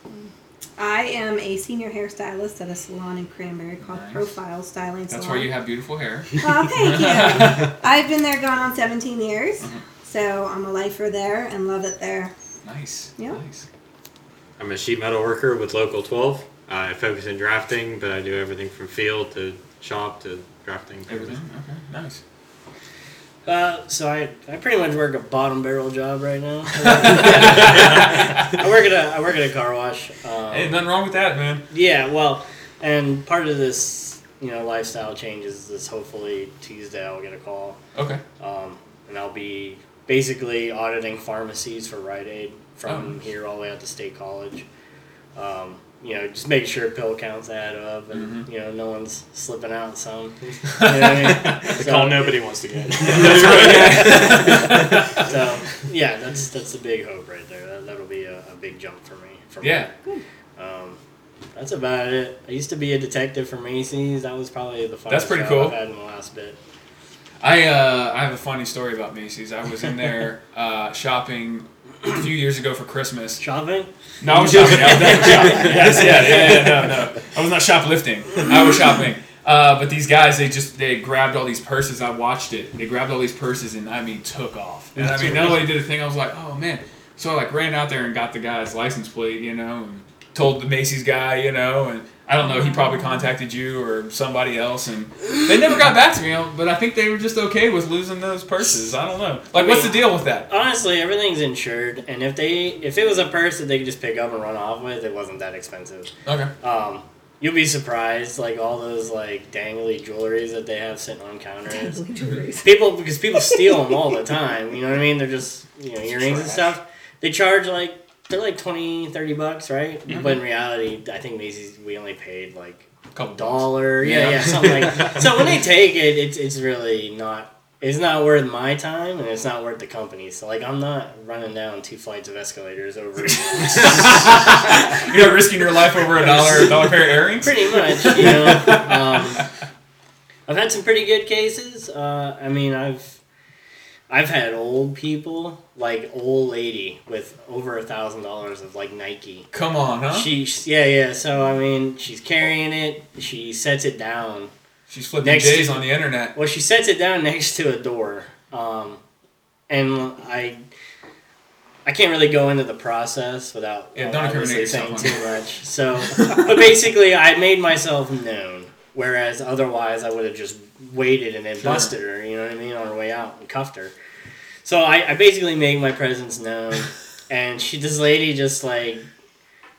I am a senior hairstylist at a salon in Cranberry called Nice. Profile Styling Salon. That's Salon. why you have beautiful hair. Oh, thank you. I've been there going on 17 years, Uh-huh. so I'm a lifer there and love it there. Nice. Yeah. Nice. I'm a sheet metal worker with Local 12. I focus in drafting, but I do everything from field to shop to drafting. Everything. Okay. Nice. Uh, so I, I pretty much work a bottom barrel job right now. I work at a I work at a car wash. Um, Hey, nothing wrong with that, man. Yeah, well, and part of this, you know, lifestyle change is this. Hopefully Tuesday I'll get a call. Okay. Um, and I'll be basically auditing pharmacies for Rite Aid from Oh. here all the way out to State College. Um, you know, just make sure pill counts add up, and Mm-hmm. you know, no one's slipping out some. You know I mean? The So- call nobody wants to get. so yeah, that's that's the big hope right there. That, that'll be a, a big jump for me. For. Yeah. Um, that's about it. I used to be a detective for Macy's. That was probably the funnest That's pretty cool. I've had in the last bit. I uh, I have a funny story about Macy's. I was in there uh, shopping a few years ago for Christmas. Shopping? No, I was shopping. I was shopping. Yes, yeah, yeah, yeah, no, no. I was not shoplifting. I was shopping. Uh, but these guys, they just they grabbed all these purses. I watched it. They grabbed all these purses and I mean took off. And I mean, nobody did a thing. I was like, oh man. So I like ran out there and got the guy's license plate, you know, and told the Macy's guy, you know, and I don't know, he probably contacted you or somebody else, and they never got back to me. But I think they were just okay with losing those purses. I don't know. Like, what's the deal with that? Honestly, everything's insured, and if they if it was a purse that they could just pick up and run off with, it wasn't that expensive. Okay. Um, you'll be surprised, like all those like dangly jewelries that they have sitting on counters. people because people steal them all the time. You know what I mean? They're just you know earrings and stuff. They charge like they're like 20, 30 bucks, right? But in reality, I think Macy's we only paid like Couple dollar. Yeah, Yeah. yeah, something like. so when they take it, it's it's really not. It's not worth my time, and it's not worth the company. So like, I'm not running down two flights of escalators over. You're not risking your life over a dollar dollar pair of earrings. pretty much, you know. Um, I've had some pretty good cases. Uh, I mean, I've I've had old people, like old lady with over a thousand dollars of like Nike. Come on, huh? She, yeah, yeah. So I mean, she's carrying it. She sets it down. She's flipping Next J's to- on the internet. Well, she sets it down next to a door, um, and I. I can't really go into the process without Yeah, don't obviously incriminate saying yourself, too much. So, but basically, I made myself known. Whereas otherwise, I would have just waited and then Sure. busted her. You know what I mean on her way out and cuffed her. So I, I basically made my presence known, and she this lady just like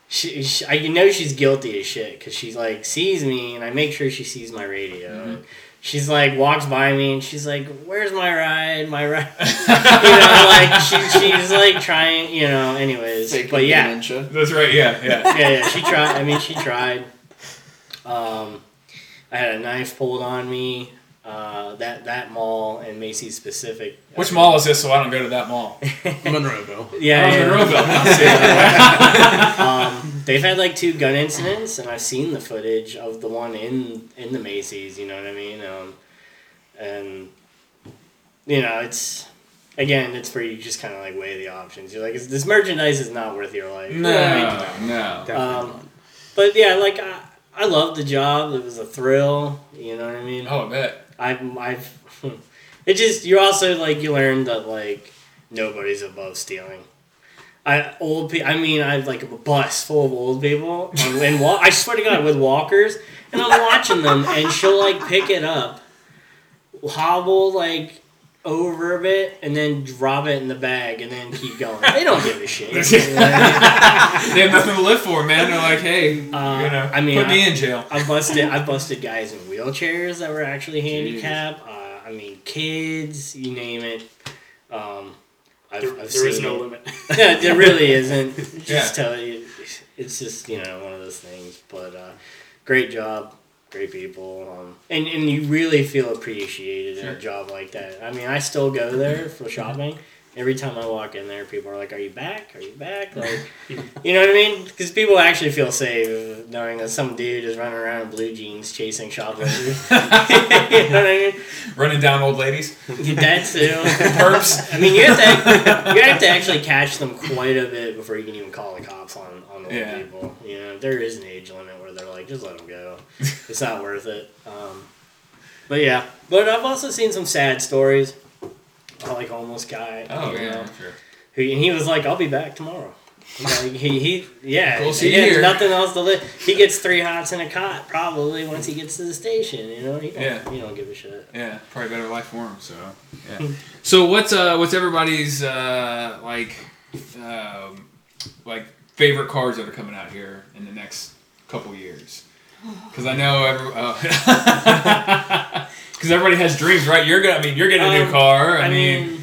she, she I you know she's guilty as shit because she's like sees me and I make sure she sees my radio. Mm-hmm. And she's like walks by me and she's like, "Where's my ride? My ride?" you know, like she, she's like trying. You know, anyways. Fake but yeah, dementia. That's right. Yeah, yeah. yeah, yeah. She tried. I mean, she tried. Um, I had a knife pulled on me. Uh, that that mall and Macy's specific. Which mall is this? So I don't go to that mall. Monroeville. Yeah, Oh, yeah. Monroeville. I um, they've had like two gun incidents, and I've seen the footage of the one in in the Macy's. You know what I mean? Um, and you know, it's again, it's where you just kind of like weigh the options. You're like, this merchandise is not worth your life. You know I mean? No, no. Um, but yeah, like I, I loved the job. It was a thrill. You know what I mean? Oh, I bet. I've, I've, it just you also like you learn that like nobody's above stealing. I old people. I mean, I have like a bus full of old people, and, and wa- I swear to God, with walkers, and I'm watching them, and she'll like pick it up, hobble like over a bit, and then drop it in the bag, and then keep going. They don't give a shit. You know what I mean? They have nothing to live for, man. They're like, hey, Uh, you know, I mean, put me I- in jail. I busted I busted guys in wheelchairs that were actually handicapped. Uh, I mean, kids, you name it. Um, I've, There, I've there is seen no it. limit. Yeah, there really isn't. Just Yeah. tell you, it's just you know one of those things. But uh, great job, great people, um, and and you really feel appreciated in Sure. a job like that. I mean, I still go there for shopping. Every time I walk in there, people are like, "Are you back? Are you back?" Like, you know what I mean? Because people actually feel safe knowing that some dude is running around in blue jeans chasing shoplifters. you know what I mean? Running down old ladies. That too. Perps. I mean, you have to you have to actually catch them quite a bit before you can even call the cops on on the Yeah. people. You know, there is an age limit where they're like, just let them go. It's not worth it. Um, but yeah, but I've also seen some sad stories. Like homeless guy. Oh, yeah, know, sure. who and he was like, "I'll be back tomorrow." Like he, he yeah, We'll he here. nothing else to live. He gets three hots in a cot probably once he gets to the station. You know, he don't, Yeah. he don't give a shit. Yeah, probably better life for him. So, yeah. so what's uh what's everybody's uh like um like favorite cars that are coming out here in the next couple years? Because I know every because everybody has dreams, right? You're gonna I mean you're getting a new Um, car. I, I mean, mean,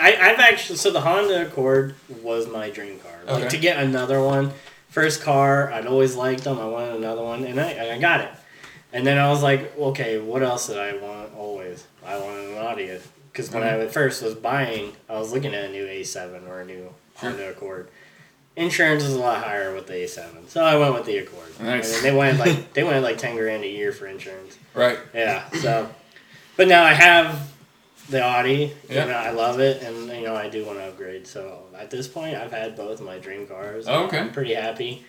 I, I've actually so the Honda Accord was my dream car. Like Okay. to get another one, first car. I'd always liked them. I wanted another one, and I and I got it. And then I was like, okay, what else did I want? Always, I wanted an Audi. Because when I first was buying, I was looking at a new A7 or a new Honda Accord. Insurance is a lot higher with the A7, so I went with the Accord. Nice. And they wanted like they wanted like ten grand a year for insurance. Right. Yeah. So, but now I have the Audi. Yeah. You know, I love it, and you know, I do want to upgrade. So at this point, I've had both my dream cars. Oh, okay. I'm pretty happy.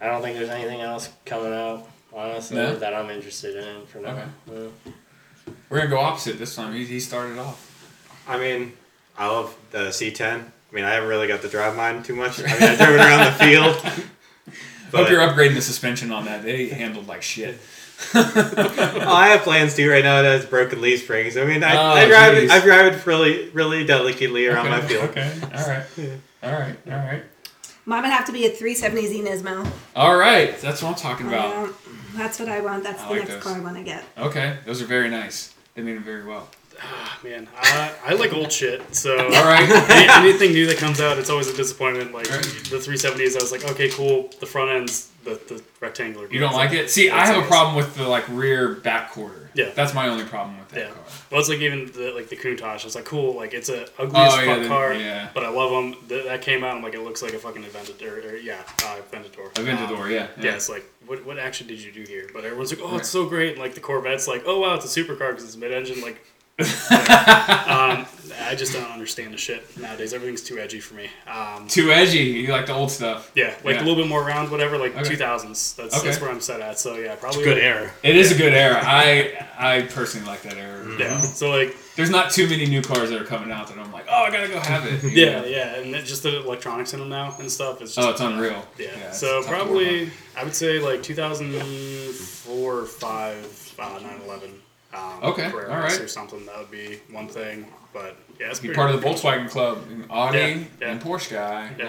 I don't think there's anything else coming out, honestly, No? that I'm interested in for now. Okay. Yeah. We're gonna go opposite this time. He, he started off. I mean, I love the C10. I mean, I haven't really got to drive mine too much. I mean, I drove it around the field. I hope you're upgrading the suspension on that. They handled like shit. Oh, I have plans to right now. It has broken leaf springs. I mean, I, Oh, I drive jeez. it. I drive it really, really delicately around my field. Okay. All right. All right. All right. Mine would have to be a 370Z Nismo. All right. That's what I'm talking about. Um, that's what I want. That's I the like next those. car I want to get. Okay. Those are very nice. They made them very well. Ah, man, I, I like old shit. So All right. any, anything new that comes out, it's always a disappointment. Like Right. the 370s, I was like, okay, cool. The front end's the, the rectangular. You don't like it? See, I have a problem with the like rear back quarter. Yeah. That's my only problem with that Yeah. car. Well, it's like even the like the Countach. It's like cool. Like it's a ugly Oh, yeah, fuck the- car, yeah. but I love them. Th- that came out. I'm like, it looks like a fucking Aventador. Or, yeah, uh, Aventador. Aventador, Um, yeah, yeah. Yeah. It's like, what what action did you do here? But everyone's like, oh, it's so great. And, like the Corvette's like, oh wow, it's a supercar because it's mid-engine. Like, um, I just don't understand the shit nowadays. Everything's too edgy for me. Um, Too edgy. You like the old stuff. yeah, like Yeah. a little bit more round, whatever. Like Okay. 2000s. That's Okay. that's where I'm set at. So yeah, probably Good like- era. It is a good era. I I personally like that era. Yeah. So like, There's not too many new cars that are coming out that I'm like, oh, I gotta go have it. you yeah, know? yeah, and it, just the electronics in them now and stuff. It's just Oh, it's unreal. Yeah. it's so tough to work probably I would say like 2004 or five, uh, 911. Um, Okay, all right. Or something that would be one thing, but yeah, it's Be pretty- part of the Volkswagen club. and Audi Yeah, yeah. and Porsche guy. Yeah.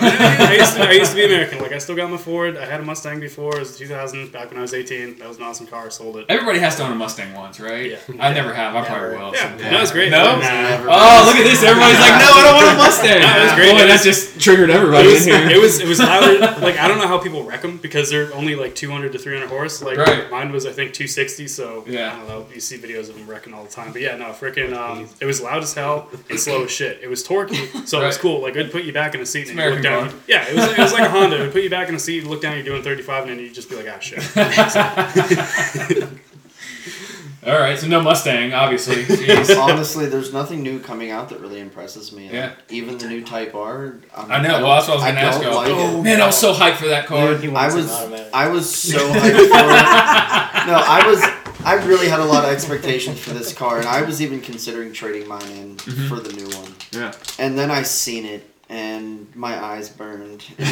I, mean, I, used to, I used to be American. Like I still got my Ford. I had a Mustang before. It was 2000 back when I was 18. That was an awesome car. Sold it. Everybody has to own a Mustang once, right? Yeah. I never have. I probably will. Yeah, someday. that was great. No? Nah. Oh, look at this! Everybody's like, "No, I don't want a Mustang." No, it was great. Boy, that just triggered It everybody was, in here. it was it was louder. Like I don't know how people wreck them because they're only like 200 to 300 horse. Like Right. mine was I think 260. So Yeah. I don't know. You see videos of them wrecking all the time. But yeah, no, freaking. Um, it was loud as hell and slow as shit. It was torquey, so it was cool. Like it'd put you back in a seat and you look down. car. Yeah, it was it was like a Honda. It'd put you back in a seat, you look down, you're doing 35, and then you'd just be like, ah shit. All right, so no Mustang, obviously. Honestly, there's nothing new coming out that really impresses me. Yeah. Even the new Type R. I'm, I know. Well, that's what I was I gonna ask don't like oh man, I was so hyped for that car. Dude, I wants an was. I was so hyped for it. No, I was I really had a lot of expectations for this car, and I was even considering trading mine in Mm-hmm. for the new one. Yeah. And then I seen it, and my eyes burned, and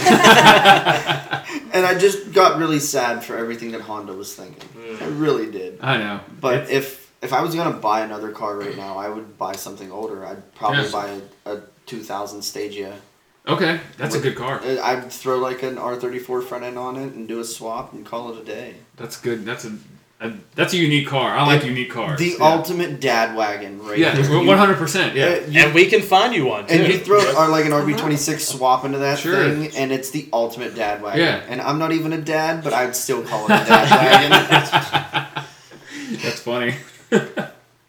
I just got really sad for everything that Honda was thinking. Mm. I really did. I know. But if if I was gonna buy another car right now, I would buy something older. I'd probably Yes. buy a, a 2000 Stagea. Okay, that's a good car. Uh, I'd throw like an R34 front end on it and do a swap and call it a day. That's good. That's a, a that's a unique car. I like unique cars. The yeah. ultimate dad wagon, right? Yeah, one hundred percent. Yeah. uh, you- And we can find you one too. and you throw or like an RB26 swap into that Sure. thing, and it's the ultimate dad wagon. Yeah. And I'm not even a dad, but I'd still call it a dad wagon. That's funny.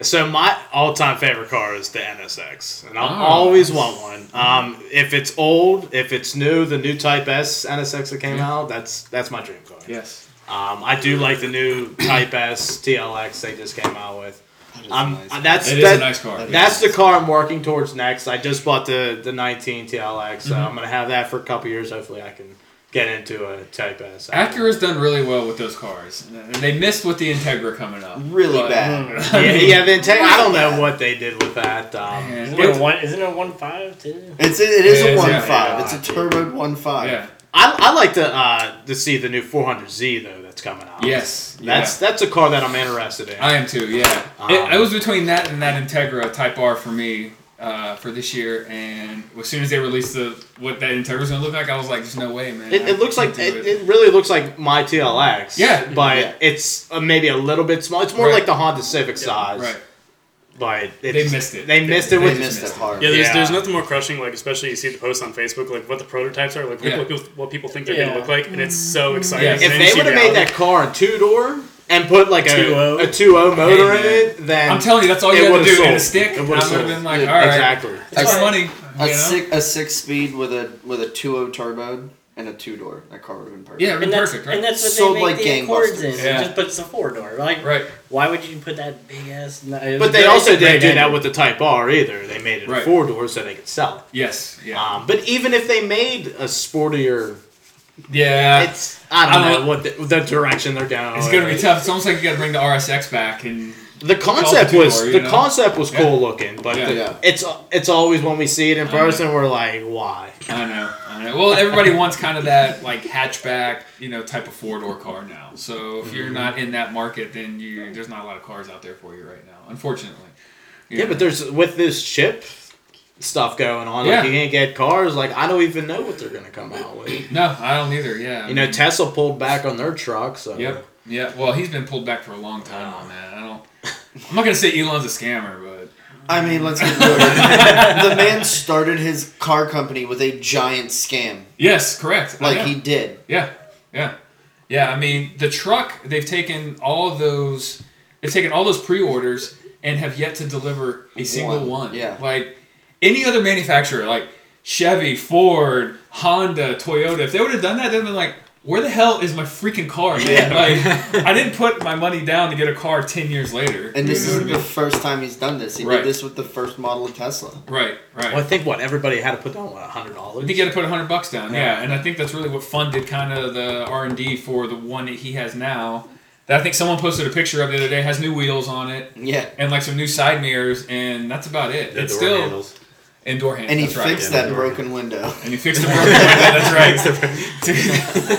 So my all-time favorite car is the NSX, and I'll Oh. always want one. Um, if it's old, if it's new, the new Type S NSX that came Yeah. out, that's that's my dream car. Yes. Um, I do like the new Type S TLX they just came out with. That is Um, nice. that's It is that- a nice car. that That's the car I'm working towards next. I just bought the the 19 TLX, so Mm-hmm. I'm gonna have that for a couple years. Hopefully, I can get into a Type S. Acura's done really well with those cars. And they missed with the Integra coming up. really But- bad. yeah, yeah. The Integ- I don't know what they did with that. Um, Isn't it one? Isn't it a one five too? It's it is It a is, one yeah. five. It's a turbo one five. Yeah. I I like to uh, to see the new 400Z though that's coming out. Yes. That's yeah. that's a car that I'm interested in. I am too. Yeah. Um, it, it was between that and that Integra Type R for me uh, for this year. And as soon as they released the what that Integra was gonna look like, I was like, "There's no way, man." It, it looks like can't it, it really looks like my TLX. Yeah. but Yeah. it's uh, maybe a little bit small. It's more Right. like the Honda Civic size. Right. But They missed it. They missed it They with missed it hard. Yeah, there's, Yeah. there's nothing more crushing, like especially you see the posts on Facebook, like what the prototypes are, like Yeah. what, people, what people think they're Yeah. gonna look like, and it's so mm-hmm. exciting. Yes. If they would have made that car a two door and put like a 2.0. a 2.0 motor Hey, in it, then I'm telling you, that's all you It had to would've do. sold. And a stick. It would've would have sold. been like, Yeah, all right, exactly. That's A- money. A you know? six a six speed with a with a two o turbo and a two door. That car would have been perfect. Yeah, it'd And that's, perfect, right? and that's what Sold they make like the Accords in. gangbusters. Yeah. It just puts a four door. Like, right. why would you put that big ass? no, But they also it's a great didn't do that with the Type R either. They made it Right. a four door so they could sell it. Yes. Yeah. Um, but even if they made a sportier, yeah. it's I don't, I don't know what the, the direction they're going. It's gonna be tough. It's almost like you got to bring the RSX back, and The concept two-door, was you the know? concept was Yeah. cool looking, but Yeah. the- Yeah. it's it's always when we see it in I person, we're like, why? I know, I know. Well, everybody wants kind of that like hatchback, you know, type of four door car now. So if you're mm-hmm. not in that market, then you there's not a lot of cars out there for you right now, unfortunately. Yeah, but there's with this chip stuff going on, Yeah. like you can't get cars. Like I don't even know what they're gonna come out with. no, I don't either. Yeah, I You know, mean, Tesla pulled back on their truck, so Yep. Yeah. Well, he's been pulled back for a long time on that. I don't. I'm not gonna say Elon's a scammer, but I mean, let's get real. the man started his car company with a giant scam. yes, correct. I Like know. he did. Yeah, yeah, yeah. I mean, the truck they've taken all of those, they've taken all those pre-orders and have yet to deliver a single One, one. yeah. like any other manufacturer, like Chevy, Ford, Honda, Toyota, if they would have done that, they'd been like, "Where the hell is my freaking car, man? Like, I didn't put my money down to get a car ten years later." And this is what I the mm-hmm. first time he's done this. He Right. did this with the first model of Tesla. right, right. Well, I think what everybody had to put down what hundred dollars. I think you got to put a hundred bucks down, yeah. and I think that's really what funded kind of the R and D for the one that he has now. That I think someone posted a picture of the other day has new wheels on it Yeah. and like some new side mirrors, and that's about it. The it's door still handles. and door handles. And he that's right. fixed yeah, that broken window. And he fixed the broken window. That's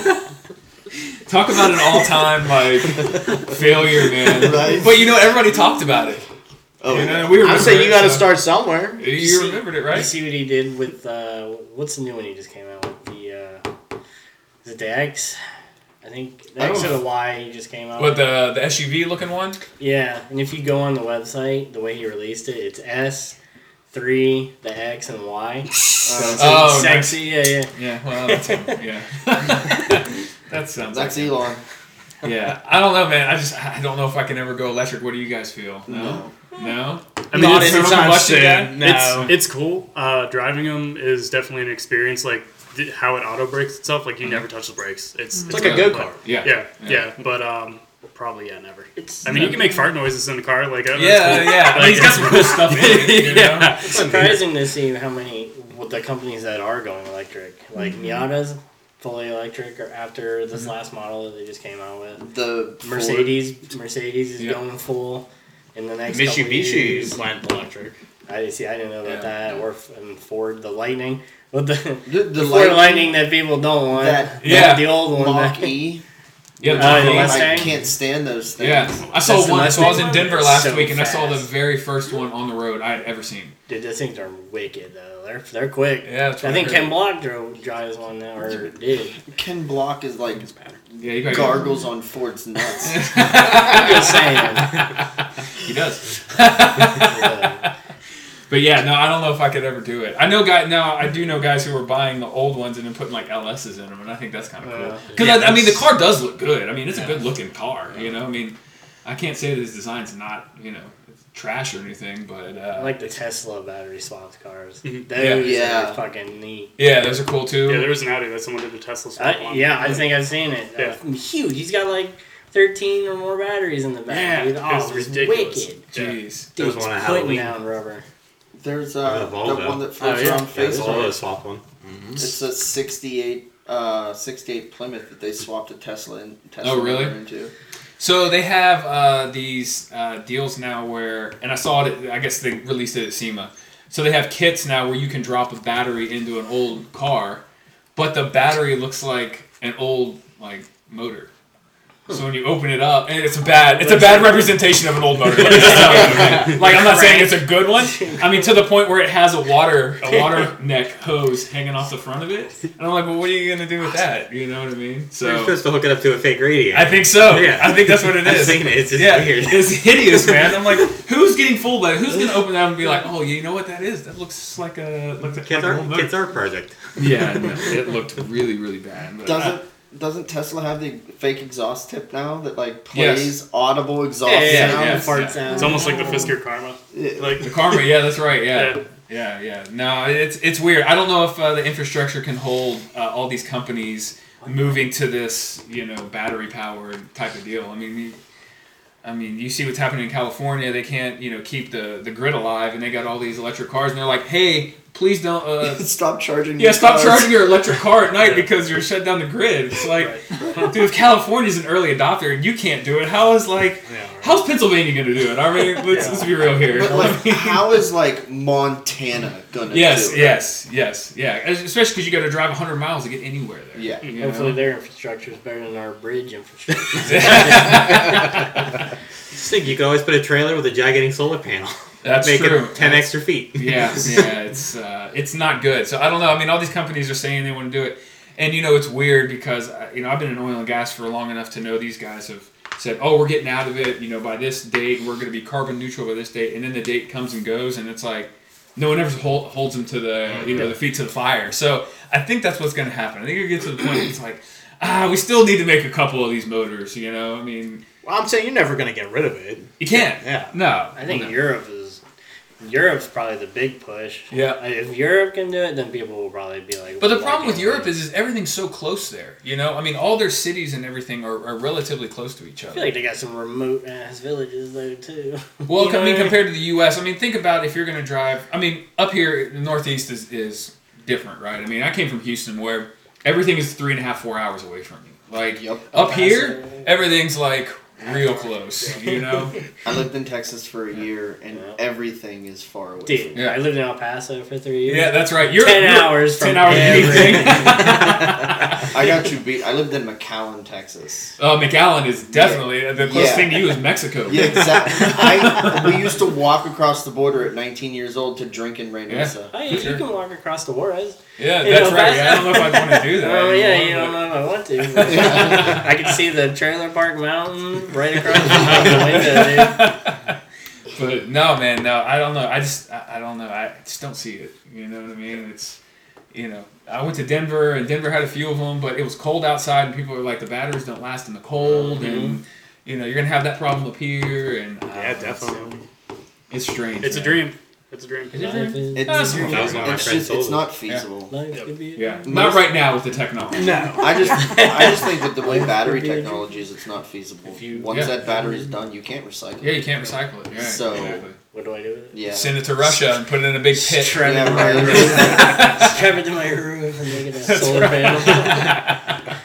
right. Talk about an all-time like failure, man. Right. But you know, everybody talked about it. Oh, You know, we remember I would say you got to so- start somewhere. You see- remembered it, right? You right? see what he did with uh, what's the new one he just came out with? The uh, is it the X? I think the X Oh. or the Y he just came out. What with. the the SUV looking one? Yeah, and if you go on the website, the way he released it, it's S, three, the X, and Y. So Oh, sexy. Yeah, yeah. Yeah, well, that's him. Yeah. that sounds That's like. Elon. Yeah, I don't know, man. I just I don't know if I can ever go electric. What do you guys feel? No, no. I mean, Not it's, anytime anytime combustion soon. No. it's it's cool. Uh, driving them is definitely an experience. Like th- how it auto brakes itself. Like you never touch the brakes. It's It's like a go kart. Yeah, Yeah, yeah, but um, probably yeah, never. It's I mean, you can make fart noises in the car. Like that's Yeah, cool. yeah. I mean, he's got some cool stuff in it. You know? yeah. It's surprising to see how many what the companies that are going electric, like Miata's fully electric, or after this mm-hmm. last model that they just came out with. The Ford- Mercedes, Mercedes is Yeah. going full in the next couple Mitsubishi went electric. I didn't see. I didn't know about Yeah. that. Or and Ford, the Lightning, but the, The, the, the Ford Lightning, Lightning that people don't want. That- Yeah. the old one. Mach E. Yeah, uh, the the Mach-E. I Mustang? can't stand those things. Yeah, I saw That's one. So I was in Denver last So week, and I saw the very first one on the road I had ever seen. Dude, those things are wicked though. They're they're quick. Yeah, that's what I think heard. Ken Block drove drives one now or did. Ken Block is like Yeah, you got gargles on Ford's nuts. I'm just saying. He does. Yeah. But yeah, no, I don't know if I could ever do it. I know guy now. I do know guys who are buying the old ones and then putting like LSs in them, and I think that's kind of cool. Because yeah, I, I mean, the car does look good. I mean, it's a good looking car. You know, I mean, I can't say that his design's not you know trash or anything, but uh, I like the Tesla battery swapped cars. Mhm. Those Yeah. are fucking neat. yeah, those are cool too. Yeah, there was an Audi that someone did the Tesla swap I, on. yeah, I think I've seen it. Yeah. Uh, huge. He's got like 13 or more batteries in the back. Yeah, dude. it Oh, was it was ridiculous. wicked. Jeez. There was one at putting Halloween. down rubber. There's The uh, the Volvo. one that floats Oh, yeah. around Yeah, the Facebook. Volvo swap one. It's a 68, uh, 68 Plymouth that they swapped a Tesla in. Tesla Oh, really? into. So they have uh, these uh, deals now where, and I saw it. I guess they released it at SEMA. So they have kits now where you can drop a battery into an old car, but the battery looks like an old like motor. So when you open it up, and it's a bad, it's a bad representation of an old motor. Let me just tell you, okay? Like I'm not saying it's a good one. I mean to the point where it has a water, a water neck hose hanging off the front of it, and I'm like, well, what are you gonna do with that? You know what I mean? So You're So supposed to hook it up to a fake radio. I think so. Yeah. I think that's what it is. I've seen it. It's just yeah, weird. it's hideous, man. I'm like, who's getting fooled by it? Who's gonna open that and be like, oh, you know what that is? That looks like a like, a- Kids like an art, kids art project. Yeah, no, it looked really, really bad. But Doesn't doesn't Tesla have the fake exhaust tip now that like Yes. plays audible exhaust Yeah, yeah, sound? yeah. fart yeah. sound. It's almost like the Fisker Karma. Yeah. Like The Karma, yeah, that's right. Yeah, Yeah. yeah, yeah. No, it's it's weird. I don't know if uh, the infrastructure can hold uh, all these companies moving to this, you know, battery powered type of deal. I mean, you, I mean, you see what's happening in California. They can't, you know, keep the the grid alive, and they got all these electric cars, and they're like, hey, please don't. Uh, stop charging. Yeah, your stop cars. charging your electric car at night because you're shut down the grid. It's like, dude, if California's an early adopter and you can't do it, how is like, Yeah, right. how's Pennsylvania gonna do it? I mean, let's, let's be real here. But like, how is like Montana gonna yes, do it? yes, yes, yeah. Especially because you got to drive 100 miles to get anywhere there. Yeah. you Hopefully know? their infrastructure is better than our bridge infrastructure. Just think you could always put a trailer with a gigantic solar panel. That's Make true. it ten That's- extra feet. yeah, yeah, it's uh, it's not good. So I don't know. I mean, all these companies are saying they want to do it, and you know, it's weird because uh, you know I've been in oil and gas for long enough to know these guys have said, "Oh, we're getting out of it. You know, by this date, we're going to be carbon neutral by this date," and then the date comes and goes, and it's like no one ever hold, holds them to the you know the feet to the fire. So I think that's what's going to happen. I think it gets to the point where it's like. Ah, we still need to make a couple of these motors, you know. I mean, Well, I'm saying you're never gonna get rid of it. you can't. Yeah. No. I think no. Europe is Europe's probably the big push. Yeah. If Europe can do it, then people will probably be like. But the problem with Europe is, is everything's so close there. You know, I mean, all their cities and everything are, are relatively close to each other. I feel like they got some remote ass villages though too. well, You know I mean, compared to the U.S., I mean, think about if you're going to drive. I mean, up here, the Northeast is, is different, right? I mean, I came from Houston, where everything is three and a half, four hours away from you. Like Yep. up here, everything's like real close. You know? I lived in Texas for a year, and Yeah. everything is far away. Dude, Yeah. I lived in El Paso for three years. yeah, that's right. You're 10 you're hours from ten hours of every- I got you beat. I lived in McAllen, Texas. Oh, McAllen is definitely uh, the closest Yeah. thing to you is Mexico. Yeah, exactly. I we used to walk across the border at 19 years old to drink in Reynosa. Oh, yeah, Sure. you can walk across the Juarez. Yeah, You that's know, right. Yeah, I don't know if I'd want to do that. Oh yeah, you don't know if I want to. I can see the trailer park mountain right across the window, dude. Eh? But no, man, no, I don't know. I just, I, I don't know. I just don't see it. You know what I mean? It's, you know, I went to Denver and Denver had a few of them, but it was cold outside and people were like, the batteries don't last in the cold, mm-hmm. and you know, you're gonna have that problem up here, and I don't Yeah, ah, know, definitely. It's, it's strange. it's a dream. It's a dream. Is it a Life dream? It's, That's what that was what my it's just it's not feasible. life Yep. Yeah, not right now with the technology. No. I just I just think with the way battery technology is, it's not feasible. If you- Once Yeah. that battery's done, you can't recycle. Yeah, it. you can't recycle it. Right, So- exactly. What do I do with it? Yeah. Send it to Russia and put it in a big pit. Strap it Yeah, to my right. roof. Strap it to my roof and make it a solar right. panel.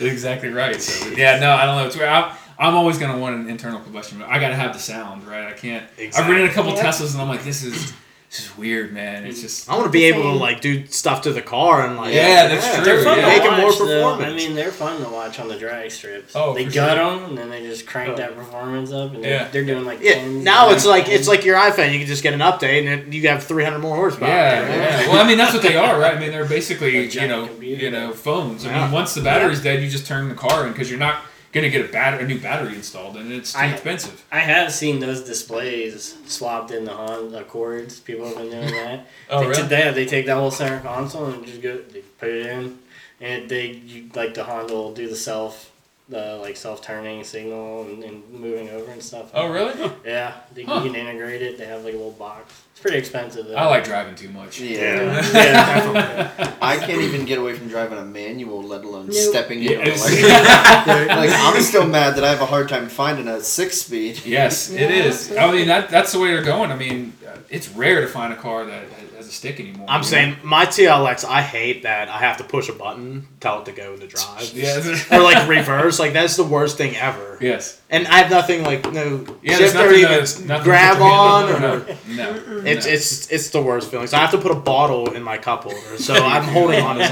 exactly right. So yeah, no, I don't know. It's weird. I'm, I'm always gonna want an internal combustion. I gotta have the sound, right? I can't. Exactly. I've ridden a couple Yeah. Teslas and I'm like, this is this is weird, man. It's just I want to be able to like do stuff to the car and like Yeah, that's true, They're fun yeah. to Make it more watch, though. performance. I mean, they're fun to watch on the drag strips. Oh, they for gut sure. them and then they just crank Oh. that performance up, and Yeah. they're, they're doing like Yeah, now it's like tens. it's like your iPhone. You can just get an update and it, you have 300 more horsepower. yeah, right? yeah. Well, I mean that's what they are, right? I mean they're basically you know computer. you know phones. I Yeah. mean once the battery's dead, you just turn the car in because you're not gonna get a bat- a new battery installed and it's too I- expensive. I have seen those displays swapped in the Honda Accords. People have been doing that. Oh they, really? Today they take that whole center console and just go, they put it in, and they you, like the Honda will do the self, the like self turning signal and, and moving over and stuff. Oh really? Yeah, they, Huh. you can integrate it. They have like a little box. It's pretty expensive though. I like driving too much. Yeah. Yeah, yeah definitely. I can't even get away from driving a manual, let alone Nope. stepping into Yeah, an it's- electric. like I'm still mad that I have a hard time finding a six speed. Yes, it Yeah, is. I mean, that that's the way they're going. I mean, uh, it's rare to find a car that has a stick anymore. I'm saying my TLX. I hate that I have to push a button, tell it to go into drive, know? Yes. or like reverse. Like that's the worst thing ever. yes. And I have nothing like no Yeah, shift or even grab on. Or, no, no. It's no. it's it's the worst feeling. So I have to put a bottle in my cup holder. So I'm holding on to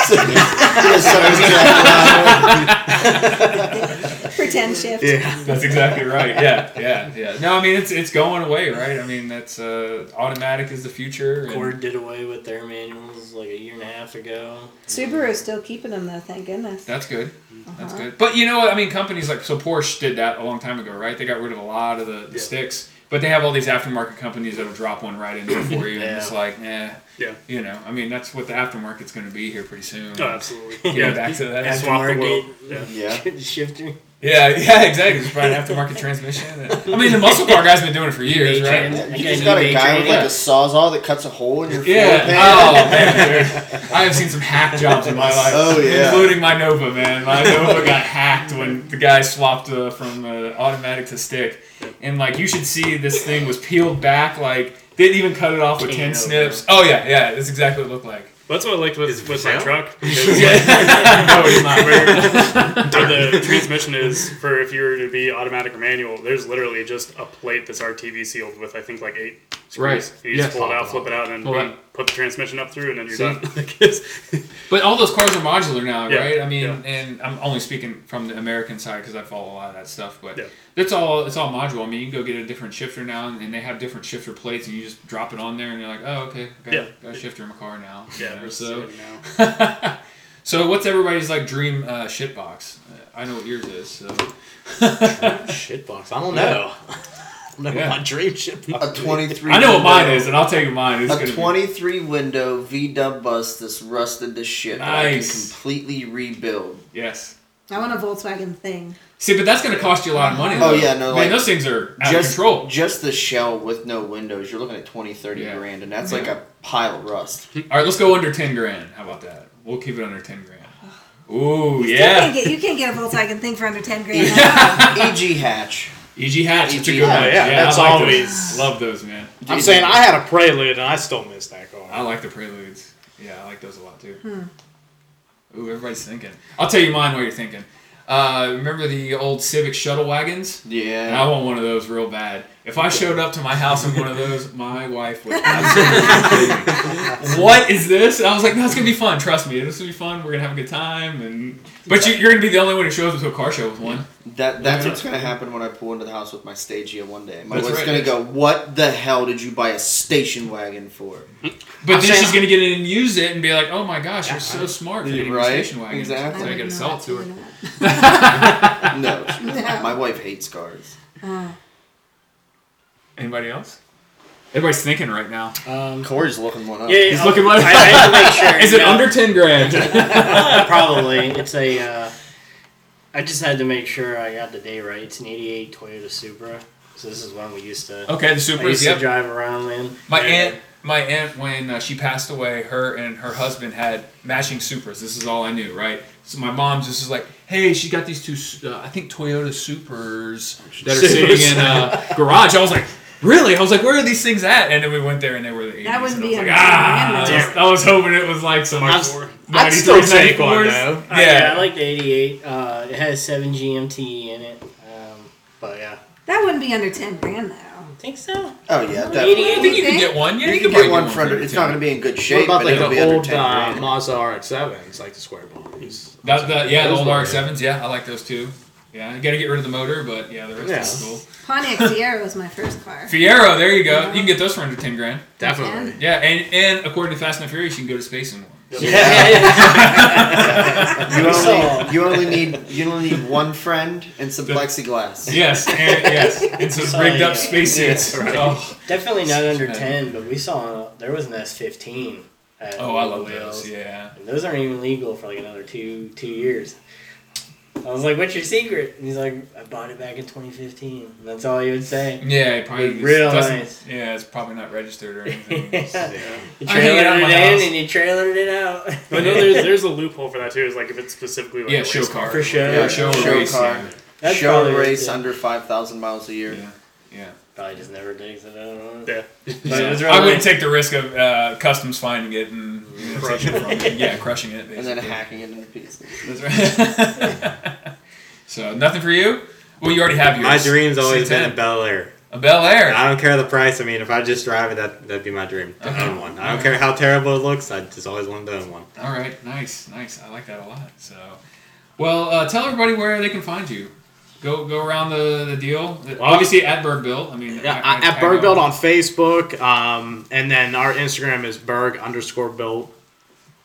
something. Yes. Yes, so it's like, Pretend shift. Yeah. That's exactly right. Yeah, yeah, yeah. No, I mean it's it's going away, right? I mean that's uh, automatic is the future. and- Ford did away with their manuals like a year and a half ago. Subaru's still keeping them though, thank goodness. That's good. That's Uh-huh. good. But you know what? I mean, companies like so Porsche did that a long time ago, right? They got rid of a lot of the, the Yeah. sticks, but they have all these aftermarket companies that'll drop one right in there for you, and it's like, eh. Yeah. You know, I mean, that's what the aftermarket's going to be here pretty soon. Oh, absolutely. Yeah, back to that. Yeah, swap the world. Aftermarket Yeah. Yeah. shifter. Yeah, yeah, exactly. Just buy an aftermarket transmission. I mean, the muscle car guy's been doing it for years, right? A-trans. You I just got got a guy with A-train. like a sawzall that cuts a hole in your floor Yeah. pan. Oh man, dude. I have seen some hack jobs in my life. Oh, yeah. Including my Nova, man. My Nova got hacked when the guy swapped uh, from uh, automatic to stick, and like you should see this thing was peeled back. Like they didn't even cut it off with Can ten over. snips. Oh yeah, yeah. That's exactly what it looked like. That's what I liked with, with my sale? truck. because, Yeah. no, not. Where, where the transmission is for if you were to be automatic or manual, there's literally just a plate that's RTV sealed with I think like eight screws. Right. You just Yeah. pull it out, flip it out, and then it. Put the transmission up through, and then you're See? done. But all those cars are modular now, Yeah, right? I mean, yeah. and I'm only speaking from the American side because I follow a lot of that stuff. But Yeah. it's all it's all modular. I mean, you can go get a different shifter now, and they have different shifter plates, and you just drop it on there, and you're like, oh, okay, got, Yeah. got a shifter in my car now. yeah, You so now. so what's everybody's like dream uh, shit box? Uh, I know what yours is. So Shitbox. I don't know. I Yeah. my dream shitbox. A 23. I know what mine is, and I'll tell you mine. It's A gonna be- 23 window V dub bus that's rusted to shit. that I can Nice. completely rebuild. yes. I want a Volkswagen thing. See, but that's going to cost you a lot of money. Oh, yeah, no, Man, like, those things are out just of control. just the shell with no windows, you're looking at 20, 30 Yeah. grand, and that's like a pile of rust. All right, let's go under ten grand. How about that? We'll keep it under ten grand. Ooh, You yeah. can't get you can't get a Volkswagen thing for under ten grand. EG hatch. EG hatch, that's a EG good one. hatch. Yeah, that's I like always- those. love those, man. I'm saying I had a Prelude and I still miss that car. I like the preludes. Yeah, I like those a lot too. Ooh, everybody's thinking. I'll tell you mine while you're thinking. Uh, remember the old Civic shuttle wagons? Yeah. I want one of those real bad. If I showed up to my house in one of those, my wife would absolutely. What is this? And I was like, no, it's gonna be fun. Trust me, this will be fun. We're gonna have a good time. And but you, you're gonna be the only one who shows up to a car show with one. That that's Yeah. what's gonna happen when I pull into the house with my Stagea one day. My That's wife's right, gonna go, "What the hell did you buy a station wagon for?" But I'm then saying- she's gonna get in and use it and be like, oh my gosh, you're so smart for getting Right, a station wagon. exactly. So I would gotta sell it to her. No, No. my wife hates cars. Anybody else? Everybody's thinking right now. Um, Corey's looking one up. yeah, He's I'll- looking like- I, I have to make sure. Is it yeah. under ten grand? Probably. It's a. Uh, I just had to make sure I got the day right. It's an '88 Toyota Supra. So this is one we used to. okay, the I used Supras. to drive around in. My Yeah. aunt, my aunt, when uh, she passed away, her and her husband had matching Supras. This is all I knew, right? So my mom just was like, "Hey, she got these two, uh, I think Toyota Supras that are sitting in a garage." I was like, "Really?" I was like, "Where are these things at?" And then we went there, and they were the 80s. That wouldn't and I be was under like, ah, I 10 was, I was hoping it was like some. I'm- Four. I'd still take one 94s. though. Uh, yeah, I like the '88. Uh, it has seven GMT in it. Um, but yeah, That wouldn't be under ten grand though. Think so. Oh yeah, definitely. I think you can get one. Yeah, You, you, can probably get one for under. for It's not going to be in good What shape, about but like it'll the be old uh, Mazda RX-7s, like the square bodies? That, that, yeah, the old RX-7s. Yeah, I like those too. Yeah, you got to get rid of the motor, but yeah, the rest Yeah. is cool. Pontiac Fiero was my first car. Fiero, there you go. You can get those for under ten grand. Definitely. Yeah, and and according to Fast and the Furious, you can go to space in one. You only, you only need you only need one friend and some plexiglass. Yes, and, yes, and some Saw rigged you. up spacesuits. Oh, Definitely not under ten, but we saw there was an S15. At oh, I love Wheels. those. Yeah. And those aren't even legal for like another two two years. I was like, "What's your secret?" And he's like, "I bought it back in 2015." And that's all he would say. Yeah, it probably It's real nice. Yeah, it's probably not registered or anything. You I hang it trailered out it in house. and you trailered it out. but know there's there's a loophole for that too. Is like if it's specifically like Yeah, a show race car. For sure. Yeah, Yeah, show, show race. car. Yeah. Show race yeah. under five thousand miles a year. yeah, yeah. Probably just never takes it. I don't know. Yeah. But it I wouldn't nice. take the risk of uh, customs finding it and you know, taking it. Yeah, crushing it. Basically. And then hacking it into pieces. That's right. so nothing for you. Well, you already have yours. My dream's always been C10. a Bel Air. a Bel Air. I don't care the price. I mean, if I just drive it, that that'd be my dream to Okay. own one. I don't care how terrible it looks. I just always wanted to own one. All right, nice, nice. I like that a lot. So, well, uh, tell everybody where they can find you. Go go around the, the deal. Obviously at Berg Built. I mean, Yeah, I- I at tag Berg Built on. Facebook, um, and then our Instagram is Berg underscore Built.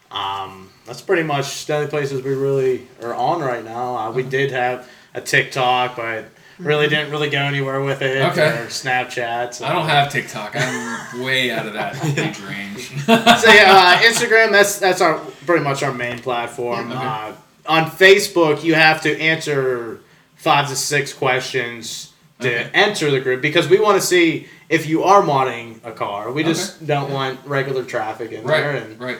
Um, that's pretty much the only places we really are on right now. Uh, we did have a TikTok, but really didn't really go anywhere with it. Okay. Or Snapchat. So. I don't have TikTok. I'm way out of that age range. so yeah, uh, Instagram. That's that's our pretty much our main platform. Okay. Uh, on Facebook, you have to answer five to six questions to Okay. enter the group because we want to see if you are modding a car. We just don't want regular traffic in there. right, And right.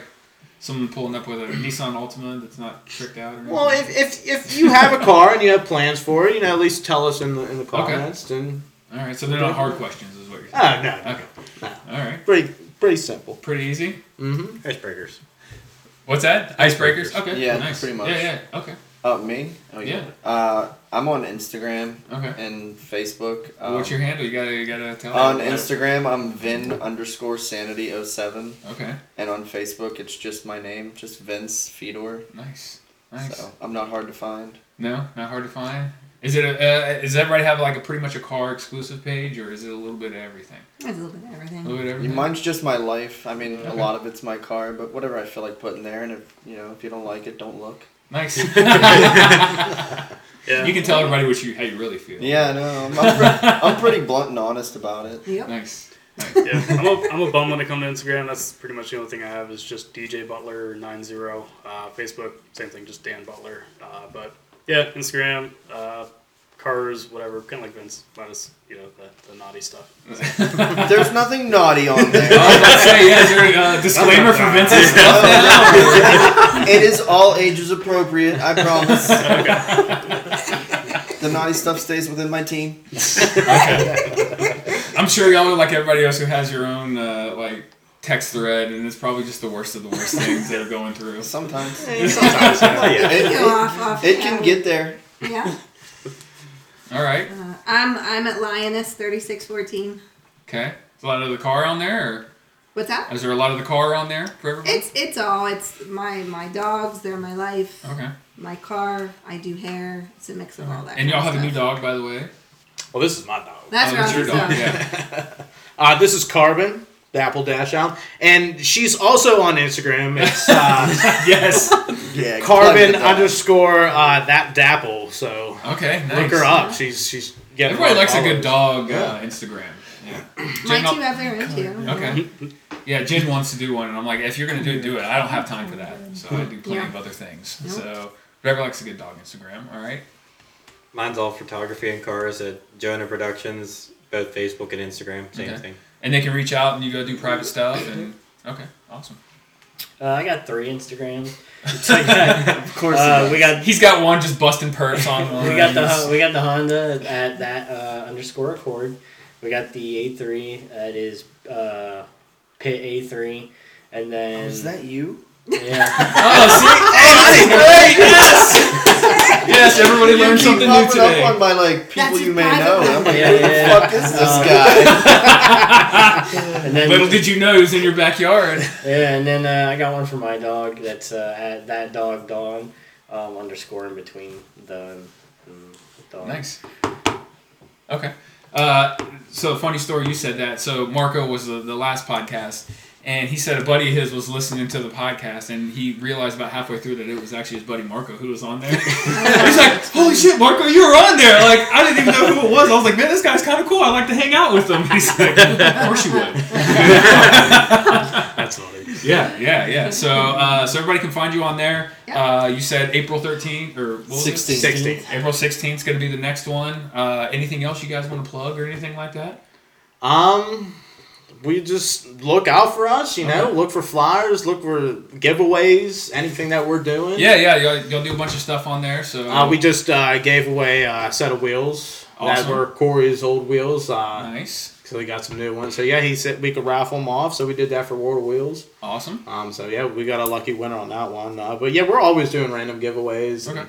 Someone pulling up with a Nissan Altima that's not tricked out or anything. well, if, if if you have a car and you have plans for it, you know, at least tell us in the in the comments. And All right, so they're not hard questions, is what you're oh saying. no, Okay. No. All right. pretty pretty simple. Pretty easy. Mm-hmm. Icebreakers. What's that? Icebreakers. Okay. Yeah, Nice. pretty much. Yeah, yeah. Okay. Oh, me? Oh, Yeah. Uh, I'm on Instagram Okay. and Facebook. Um, What's your handle? You gotta, you gotta tell. on everybody. Instagram, I'm Vin underscore Sanity 07. Okay. And on Facebook, it's just my name, just Vince Fedor. Nice. Nice. So I'm not hard to find. No, not hard to find. Is it? A, uh, does everybody have like a pretty much a car exclusive page, or is it a little bit of everything? It's a little bit of everything. A little bit of everything. Mine's just my life. I mean, a lot of it's my car, but whatever I feel like putting there, and if you know, if you don't like it, don't look. Nice. Yeah. You can tell everybody what you how you really feel. Yeah, no, I'm, I'm, pre- I'm pretty blunt and honest about it. Yep. Nice. yeah, I'm a, I'm a bum when it comes to Instagram. That's pretty much the only thing I have is just DJ Butler 90. Uh, Facebook, same thing, just Dan Butler. Uh, but yeah, Instagram, uh, cars, whatever, kind of like Vince, minus you know the, the naughty stuff. There's nothing naughty on I was there. about to say, yeah, is there a uh, disclaimer for Vince's stuff? it is all ages appropriate. I promise. the naughty stuff stays within my team. I'm sure y'all are like everybody else who has your own uh, like text thread, and it's probably just the worst of the worst things that are going through. Sometimes Sometimes, yeah. it, Go off, off, it can get there. Yeah. All right. Uh, I'm I'm at Lioness thirty six fourteen. Okay. Is a lot of the car on there, or What's that? is there a lot of the car on there for everybody? It's it's all. It's my my dogs. They're my life. okay. My car. I do hair. It's a mix of all that. And y'all have kind a of new stuff. dog, by the way. Well, this is my dog. That's oh, right. that's your dog. so- Yeah. Uh, this is Carbon, the dapple dachshund, and she's also on Instagram. It's uh, yes. Yeah, Carbon plug it up. underscore uh, that Dapple. So Okay. Nice. look her up. She's she's getting Everybody lot likes a good followers. dog uh, Instagram. Yeah. My Jen, two have their own too. Okay. Yeah, Jen wants to do one, and I'm like, if you're gonna do it, do it. I don't have time for that, so I do plenty Yeah. of other things. Nope. So, whoever likes a good dog Instagram, all right. Mine's all photography and cars at Jonah Productions, both Facebook and Instagram, same Okay. thing. And they can reach out, and you go do private stuff, and okay, awesome. Uh, I got three Instagrams. So I got- Of course. uh, we got He's got one just busting perps on we got the we got the Honda at that uh, underscore Accord. We got the A3 that is uh, Pit A3, and Oh, then is that you? yeah. Oh, see, oh, that's great. Yes, yes. Everybody You learned keep something new popping today. up on my like people That's you may know. I'm like, Yeah, who yeah, the fuck is this Um, guy? and then Little did you know, he's in your backyard. yeah, and then uh, I got one for my dog. That's uh, at that dog Dawn um, underscore in between the um, dog. Nice. Okay. Uh, so funny story. You said that. So Marco was the, the last podcast, and he said a buddy of his was listening to the podcast, and he realized about halfway through that it was actually his buddy Marco who was on there. He's like, "Holy shit, Marco, you were on there!" Like I didn't even know who it was. I was like, "Man, this guy's kind of cool. I like to hang out with him." He's like, "Of course you would." That's funny. Yeah, yeah, yeah. So, uh, so everybody can find you on there. Uh, you said April 13th or what 16th. 16th. April 16th is going to be the next one. Uh, anything else you guys want to plug or anything like that? Um, we just look out for us. You know, Okay. look for flyers, look for giveaways, anything that we're doing. Yeah, yeah. You'll, you'll do a bunch of stuff on there. So, Uh, we just uh, gave away a set of wheels Awesome. that were Corey's old wheels. Uh, nice, So we got some new ones. So yeah, he said we could raffle them off. So we did that for World of Wheels. awesome. Um, so yeah, we got a lucky winner on that one. Uh, but yeah, we're always doing random giveaways. Okay. and,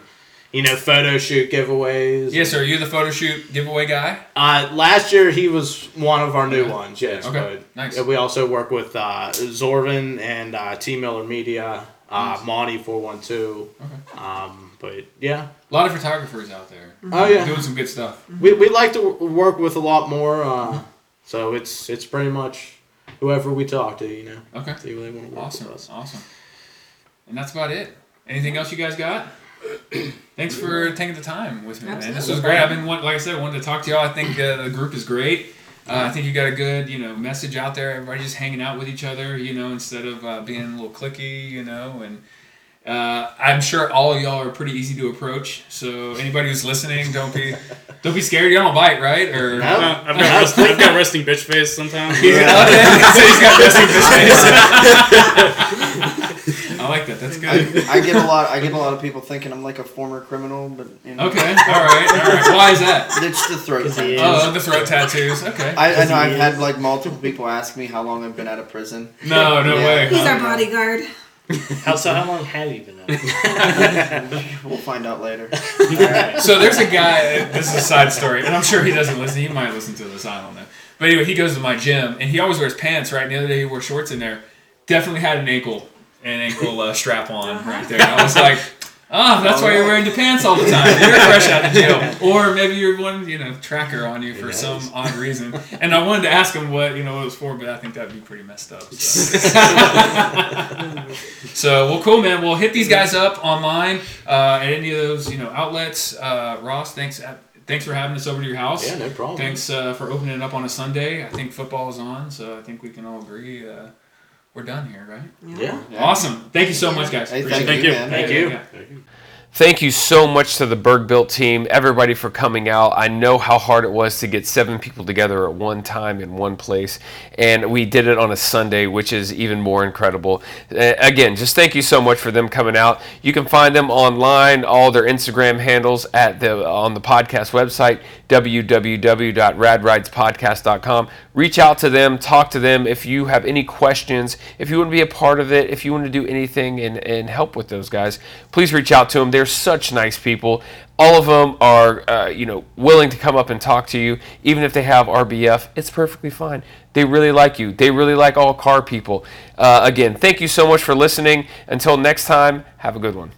you know, photo shoot giveaways. Yes, sir. Are you the photo shoot giveaway guy? Uh, last year he was one of our new ones. Yes. Okay, But nice. yeah, we also work with uh, Zorvin and uh, T Miller Media. Uh, Monty four one two. Okay. Um, but yeah, A lot of photographers out there oh yeah, doing some good stuff. we we like to work with a lot more. Uh, so it's it's pretty much whoever we talk to, you know, Okay. see what they want to work Awesome. with us. Awesome. And that's about it. Anything else you guys got? Thanks for taking the time with me, man. This was great. I've been, want- like I said, I wanted to talk to y'all. I think uh, the group is great. Uh, I think you got a good, you know, message out there. Everybody just hanging out with each other, you know, instead of uh, being a little clicky, you know. And uh, I'm sure all of y'all are pretty easy to approach. So anybody who's listening, don't be, don't be scared. You don't bite, right? Or No. I've got rest, I've got resting bitch face sometimes. He's got, so he's got resting bitch face. I like that. That's good. I, I get a lot. I get a lot of people thinking I'm like a former criminal, but you know, Okay. All right. All right. Why is that? it's the throat. he. Oh, the throat tattoos. Okay. I, I know I've he had like multiple people ask me how long I've been out of prison. No, no Yeah. way. He's our bodyguard. How so? How long have you been out? We'll find out later. Alright. So there's a guy. This is a side story, and I'm sure he doesn't listen. He might listen to this. I don't know. But anyway, he goes to my gym, and he always wears pants. Right. And the other day he wore shorts in there. Definitely had an ankle, an ankle uh, strap on right there. I was like. Oh, that's why you're wearing the pants all the time. You're fresh out of jail, or maybe you're one, you know, tracker on you for some odd reason. And I wanted to ask him what you know what it was for, but I think that'd be pretty messed up. So. So well, cool, man. We'll hit these guys up online uh, at any of those you know outlets. Uh, Ross, thanks. uh, Thanks for having us over to your house. Yeah, no problem. Thanks uh, for opening it up on a Sunday. I think football is on, so I think we can all agree uh, we're done here, right? Yeah. Awesome. Thank you so much, guys. Hey, Appreciate thank it. you, you. man. Thank Yeah, you. yeah. Thank you. Thank you so much to the Berg Built team, everybody for coming out. I know how hard it was to get seven people together at one time in one place, and we did it on a Sunday, which is even more incredible. Uh, again, just thank you so much for them coming out. You can find them online, all their Instagram handles at the on the podcast website www.radridespodcast.com. Reach out to them, talk to them if you have any questions, if you want to be a part of it, if you want to do anything and, and help with those guys, please reach out to them. They're such nice people. All of them are, uh, you know, willing to come up and talk to you, even if they have RBF. It's perfectly fine. They really like you. They really like all car people. Uh, again, thank you so much for listening. Until next time, have a good one.